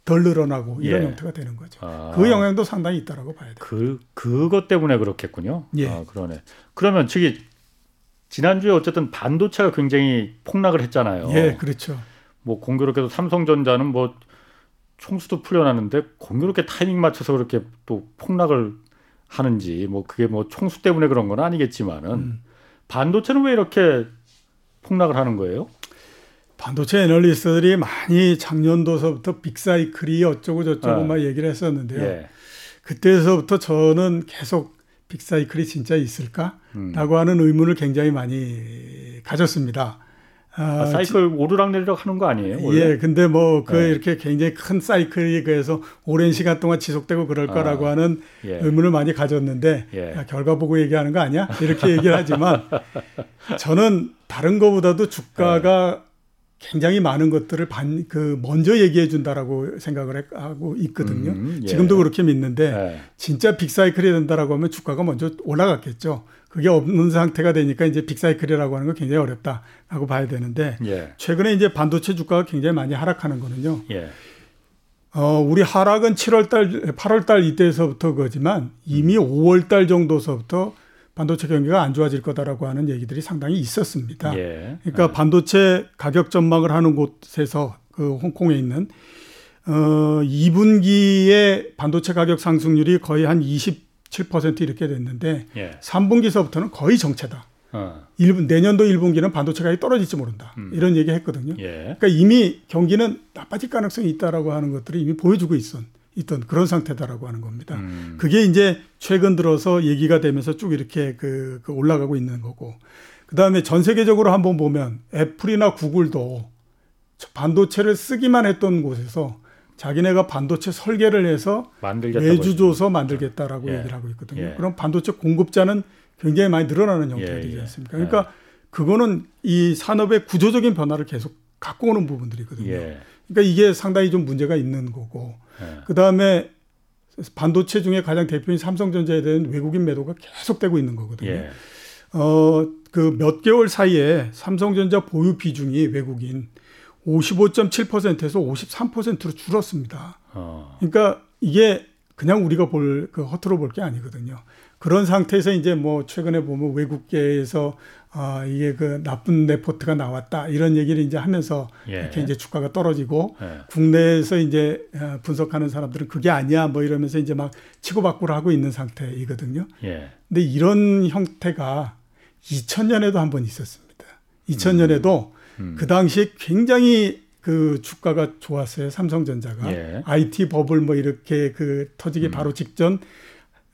덜 늘어나고 이런 예. 형태가 되는 거죠. 아. 그 영향도 상당히 있다라고 봐야 돼요. 그 그것 때문에 그렇겠군요. 예. 아, 그러네. 그러면 저기 지난주에 어쨌든 반도체가 굉장히 폭락을 했잖아요. 예, 그렇죠. 뭐 공교롭게도 삼성전자는 뭐 총수도 풀려나는데 공교롭게 타이밍 맞춰서 그렇게 또 폭락을 하는지 뭐 그게 뭐 총수 때문에 그런 건 아니겠지만은 음. 반도체는 왜 이렇게 폭락을 하는 거예요? 반도체 애널리스트들이 많이 작년도서부터 빅사이클이 어쩌고 저쩌고 아. 막 얘기를 했었는데요. 예. 그때서부터 저는 계속 빅사이클이 진짜 있을까라고 음. 하는 의문을 굉장히 많이 가졌습니다. 아, 아, 사이클 오르락 내리락 하는 거 아니에요? 원래? 예, 근데 뭐그 네. 이렇게 굉장히 큰 사이클이 그래서 오랜 시간 동안 지속되고 그럴 아, 거라고 하는 예. 의문을 많이 가졌는데 예. 야, 결과 보고 얘기하는 거 아니야? 이렇게 얘기를 하지만 [laughs] 저는 다른 거보다도 주가가 네. 굉장히 많은 것들을 반, 그, 먼저 얘기해 준다라고 생각을 하고 있거든요. 음, 예. 지금도 그렇게 믿는데, 예. 진짜 빅사이클이 된다라고 하면 주가가 먼저 올라갔겠죠. 그게 없는 상태가 되니까 이제 빅사이클이라고 하는 거 굉장히 어렵다라고 봐야 되는데, 예. 최근에 이제 반도체 주가가 굉장히 많이 하락하는 거는요. 예. 어, 우리 하락은 7월 달, 8월 달 이때에서부터 거지만 이미 음. 5월 달 정도서부터 반도체 경기가 안 좋아질 거다라고 하는 얘기들이 상당히 있었습니다. 예. 그러니까 예. 반도체 가격 전망을 하는 곳에서 그 홍콩에 있는 어 2분기에 반도체 가격 상승률이 거의 한 27% 이렇게 됐는데 예. 3분기서부터는 거의 정체다. 어. 1분, 내년도 1분기는 반도체 가격이 떨어질지 모른다. 음. 이런 얘기 했거든요. 예. 그러니까 이미 경기는 나빠질 가능성이 있다라고 하는 것들을 이미 보여주고 있었. 있던 그런 상태다라고 하는 겁니다. 음. 그게 이제 최근 들어서 얘기가 되면서 쭉 이렇게 그, 그 올라가고 있는 거고. 그 다음에 전 세계적으로 한번 보면 애플이나 구글도 반도체를 쓰기만 했던 곳에서 자기네가 반도체 설계를 해서 외주 줘서 만들겠다라고 예. 얘기를 하고 있거든요. 예. 그럼 반도체 공급자는 굉장히 많이 늘어나는 형태가 예. 되지 예. 않습니까? 그러니까 그거는 이 산업의 구조적인 변화를 계속 갖고 오는 부분들이거든요. 예. 그러니까 이게 상당히 좀 문제가 있는 거고. 예. 그 다음에 반도체 중에 가장 대표인 삼성전자에 대한 외국인 매도가 계속되고 있는 거거든요. 예. 어, 그 몇 개월 사이에 삼성전자 보유 비중이 외국인 55.7%에서 53%로 줄었습니다. 어. 그러니까 이게 그냥 우리가 볼 그 허투루 볼 게 아니거든요. 그런 상태에서 이제 뭐 최근에 보면 외국계에서 아 이게 그 나쁜 레포트가 나왔다 이런 얘기를 이제 하면서 예. 이렇게 이제 주가가 떨어지고 예. 국내에서 이제 어, 분석하는 사람들은 그게 아니야 뭐 이러면서 이제 막 치고받고를 하고 있는 상태이거든요. 예. 근데 이런 형태가 2000년에도 한 번 있었습니다. 2000년에도 음. 그 당시에 굉장히 그 주가가 좋았어요. 삼성전자가 예. IT 버블 뭐 이렇게 그 터지기 음. 바로 직전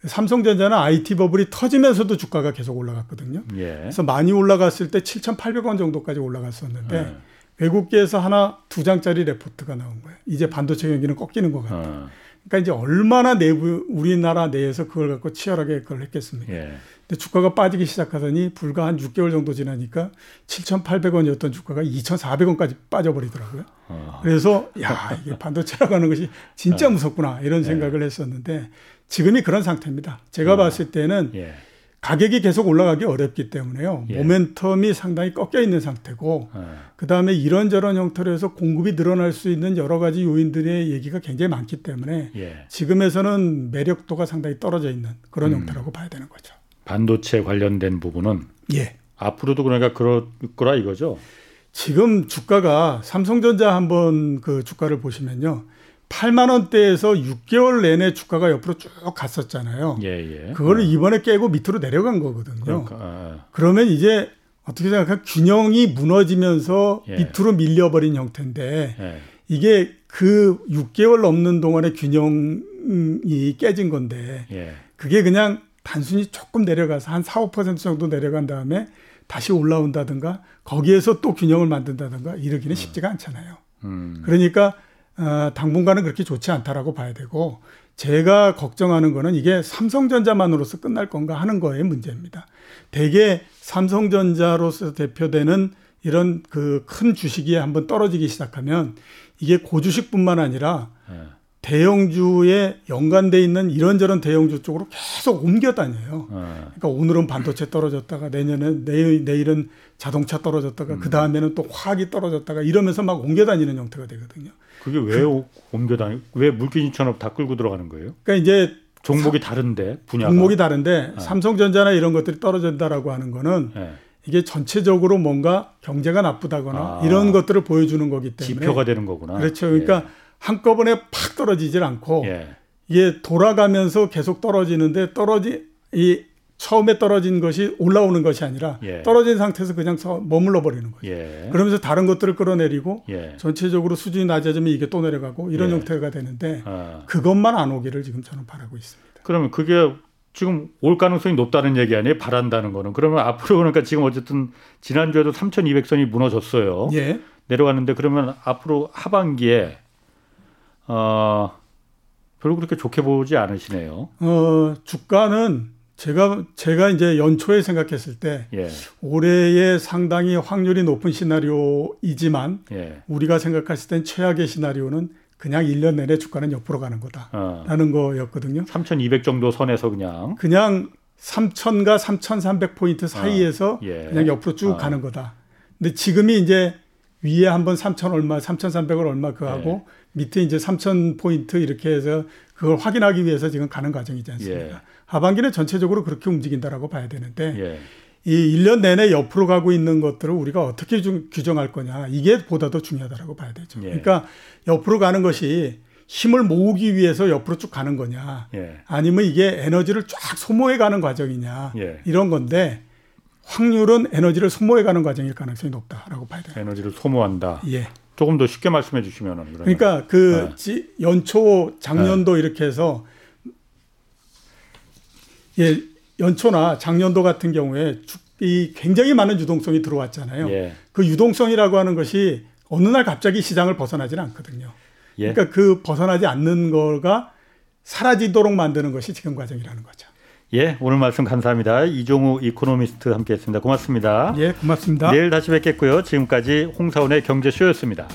삼성전자는 IT 버블이 터지면서도 주가가 계속 올라갔거든요. 예. 그래서 많이 올라갔을 때 7,800원 정도까지 올라갔었는데 예. 외국계에서 하나 두 장짜리 레포트가 나온 거예요. 이제 반도체 경기는 꺾이는 것 같다. 어. 그러니까 이제 얼마나 내부 우리나라 내에서 그걸 갖고 치열하게 그걸 했겠습니까? 예. 근데 주가가 빠지기 시작하더니 불과 한 6개월 정도 지나니까 7,800원이었던 주가가 2,400원까지 빠져버리더라고요. 어. 그래서 야 이게 반도체라고 하는 것이 진짜 무섭구나 이런 생각을 했었는데 지금이 그런 상태입니다. 제가 어. 봤을 때는 예. 가격이 계속 올라가기 어렵기 때문에요. 예. 모멘텀이 상당히 꺾여 있는 상태고 어. 그 다음에 이런저런 형태로 해서 공급이 늘어날 수 있는 여러 가지 요인들의 얘기가 굉장히 많기 때문에 예. 지금에서는 매력도가 상당히 떨어져 있는 그런 음. 형태라고 봐야 되는 거죠. 반도체 관련된 부분은 예. 앞으로도 그러니까 그럴 거라 이거죠. 지금 주가가 삼성전자 한번 그 주가를 보시면요. 8만 원대에서 6개월 내내 주가가 옆으로 쭉 갔었잖아요. 예, 예. 그거를 어. 이번에 깨고 밑으로 내려간 거거든요. 그러니까 어. 그러면 이제 어떻게 생각하면 균형이 무너지면서 예. 밑으로 밀려버린 형태인데 예. 이게 그 6개월 넘는 동안의 균형이 깨진 건데 예. 그게 그냥 단순히 조금 내려가서 한 4, 5% 정도 내려간 다음에 다시 올라온다든가 거기에서 또 균형을 만든다든가 이러기는 쉽지가 않잖아요. 음. 그러니까 어, 당분간은 그렇게 좋지 않다라고 봐야 되고 제가 걱정하는 거는 이게 삼성전자만으로서 끝날 건가 하는 거의 문제입니다. 대개 삼성전자로서 대표되는 이런 그 큰 주식이 한번 떨어지기 시작하면 이게 고주식뿐만 아니라 예. 대형주에 연관돼 있는 이런저런 대형주 쪽으로 계속 옮겨 다녀요. 어. 그러니까 오늘은 반도체 떨어졌다가 내년엔 내일, 내일은 자동차 떨어졌다가 음. 그 다음에는 또 화학이 떨어졌다가 이러면서 막 옮겨 다니는 형태가 되거든요. 그게 왜 오- 옮겨 다니? 왜 물기진처럼 다 끌고 들어가는 거예요? 그러니까 이제 종목이 다른데 분야가. 종목이 다른데 아. 삼성전자나 이런 것들이 떨어진다라고 하는 거는 예. 이게 전체적으로 뭔가 경제가 나쁘다거나 아. 이런 것들을 보여주는 거기 때문에 지표가 되는 거구나. 그렇죠. 그러니까 한꺼번에 팍 떨어지질 않고 예. 예. 이게 돌아가면서 계속 떨어지는데 떨어지 이 처음에 떨어진 것이 올라오는 것이 아니라 예. 떨어진 상태에서 그냥 서 머물러 버리는 거예요. 예. 그러면서 다른 것들을 끌어내리고 예. 전체적으로 수준이 낮아지면 이게 또 내려가고 이런 예. 형태가 되는데 아. 그것만 안 오기를 지금 저는 바라고 있습니다. 그러면 그게 지금 올 가능성이 높다는 얘기 아니에요? 바란다는 거는. 그러면 앞으로 그러니까 지금 어쨌든 지난주에도 3,200선이 무너졌어요. 예. 내려갔는데 그러면 앞으로 하반기에 어 별로 그렇게 좋게 보지 않으시네요. 어, 주가는 제가 제가 이제 연초에 생각했을 때 예. 올해의 상당히 확률이 높은 시나리오이지만 예. 우리가 생각했을 땐 최악의 시나리오는 그냥 1년 내내 주가는 옆으로 가는 거다라는 어. 거였거든요. 3,200 정도 선에서 그냥 그냥 3,000과 3,300 포인트 사이에서 예. 그냥 옆으로 쭉 아. 가는 거다. 근데 지금이 이제 위에 한번 3,000 얼마, 3,300을 얼마 그 하고 예. 밑에 이제 3,000 포인트 이렇게 해서 그걸 확인하기 위해서 지금 가는 과정이지 않습니까? 예. 하반기는 전체적으로 그렇게 움직인다라고 봐야 되는데 예. 이 1년 내내 옆으로 가고 있는 것들을 우리가 어떻게 좀 규정할 거냐 이게 보다 더 중요하다라고 봐야 되죠. 예. 그러니까 옆으로 가는 것이 힘을 모으기 위해서 옆으로 쭉 가는 거냐 예. 아니면 이게 에너지를 쫙 소모해 가는 과정이냐 예. 이런 건데 확률은 에너지를 소모해 가는 과정일 가능성이 높다라고 봐야 돼요. 에너지를 소모한다. 예. 조금 더 쉽게 말씀해 주시면은. 그러니까 그 네. 지- 연초 작년도 이렇게 해서 예 연초나 작년도 같은 경우에 주- 이 굉장히 많은 유동성이 들어왔잖아요. 예. 그 유동성이라고 하는 것이 어느 날 갑자기 시장을 벗어나지는 않거든요. 예. 그러니까 그 벗어나지 않는 거가 사라지도록 만드는 것이 지금 과정이라는 거죠. 예, 오늘 말씀 감사합니다. 이종우 이코노미스트 함께했습니다. 고맙습니다. 예, 고맙습니다. 내일 다시 뵙겠고요. 지금까지 홍사훈의 경제쇼였습니다.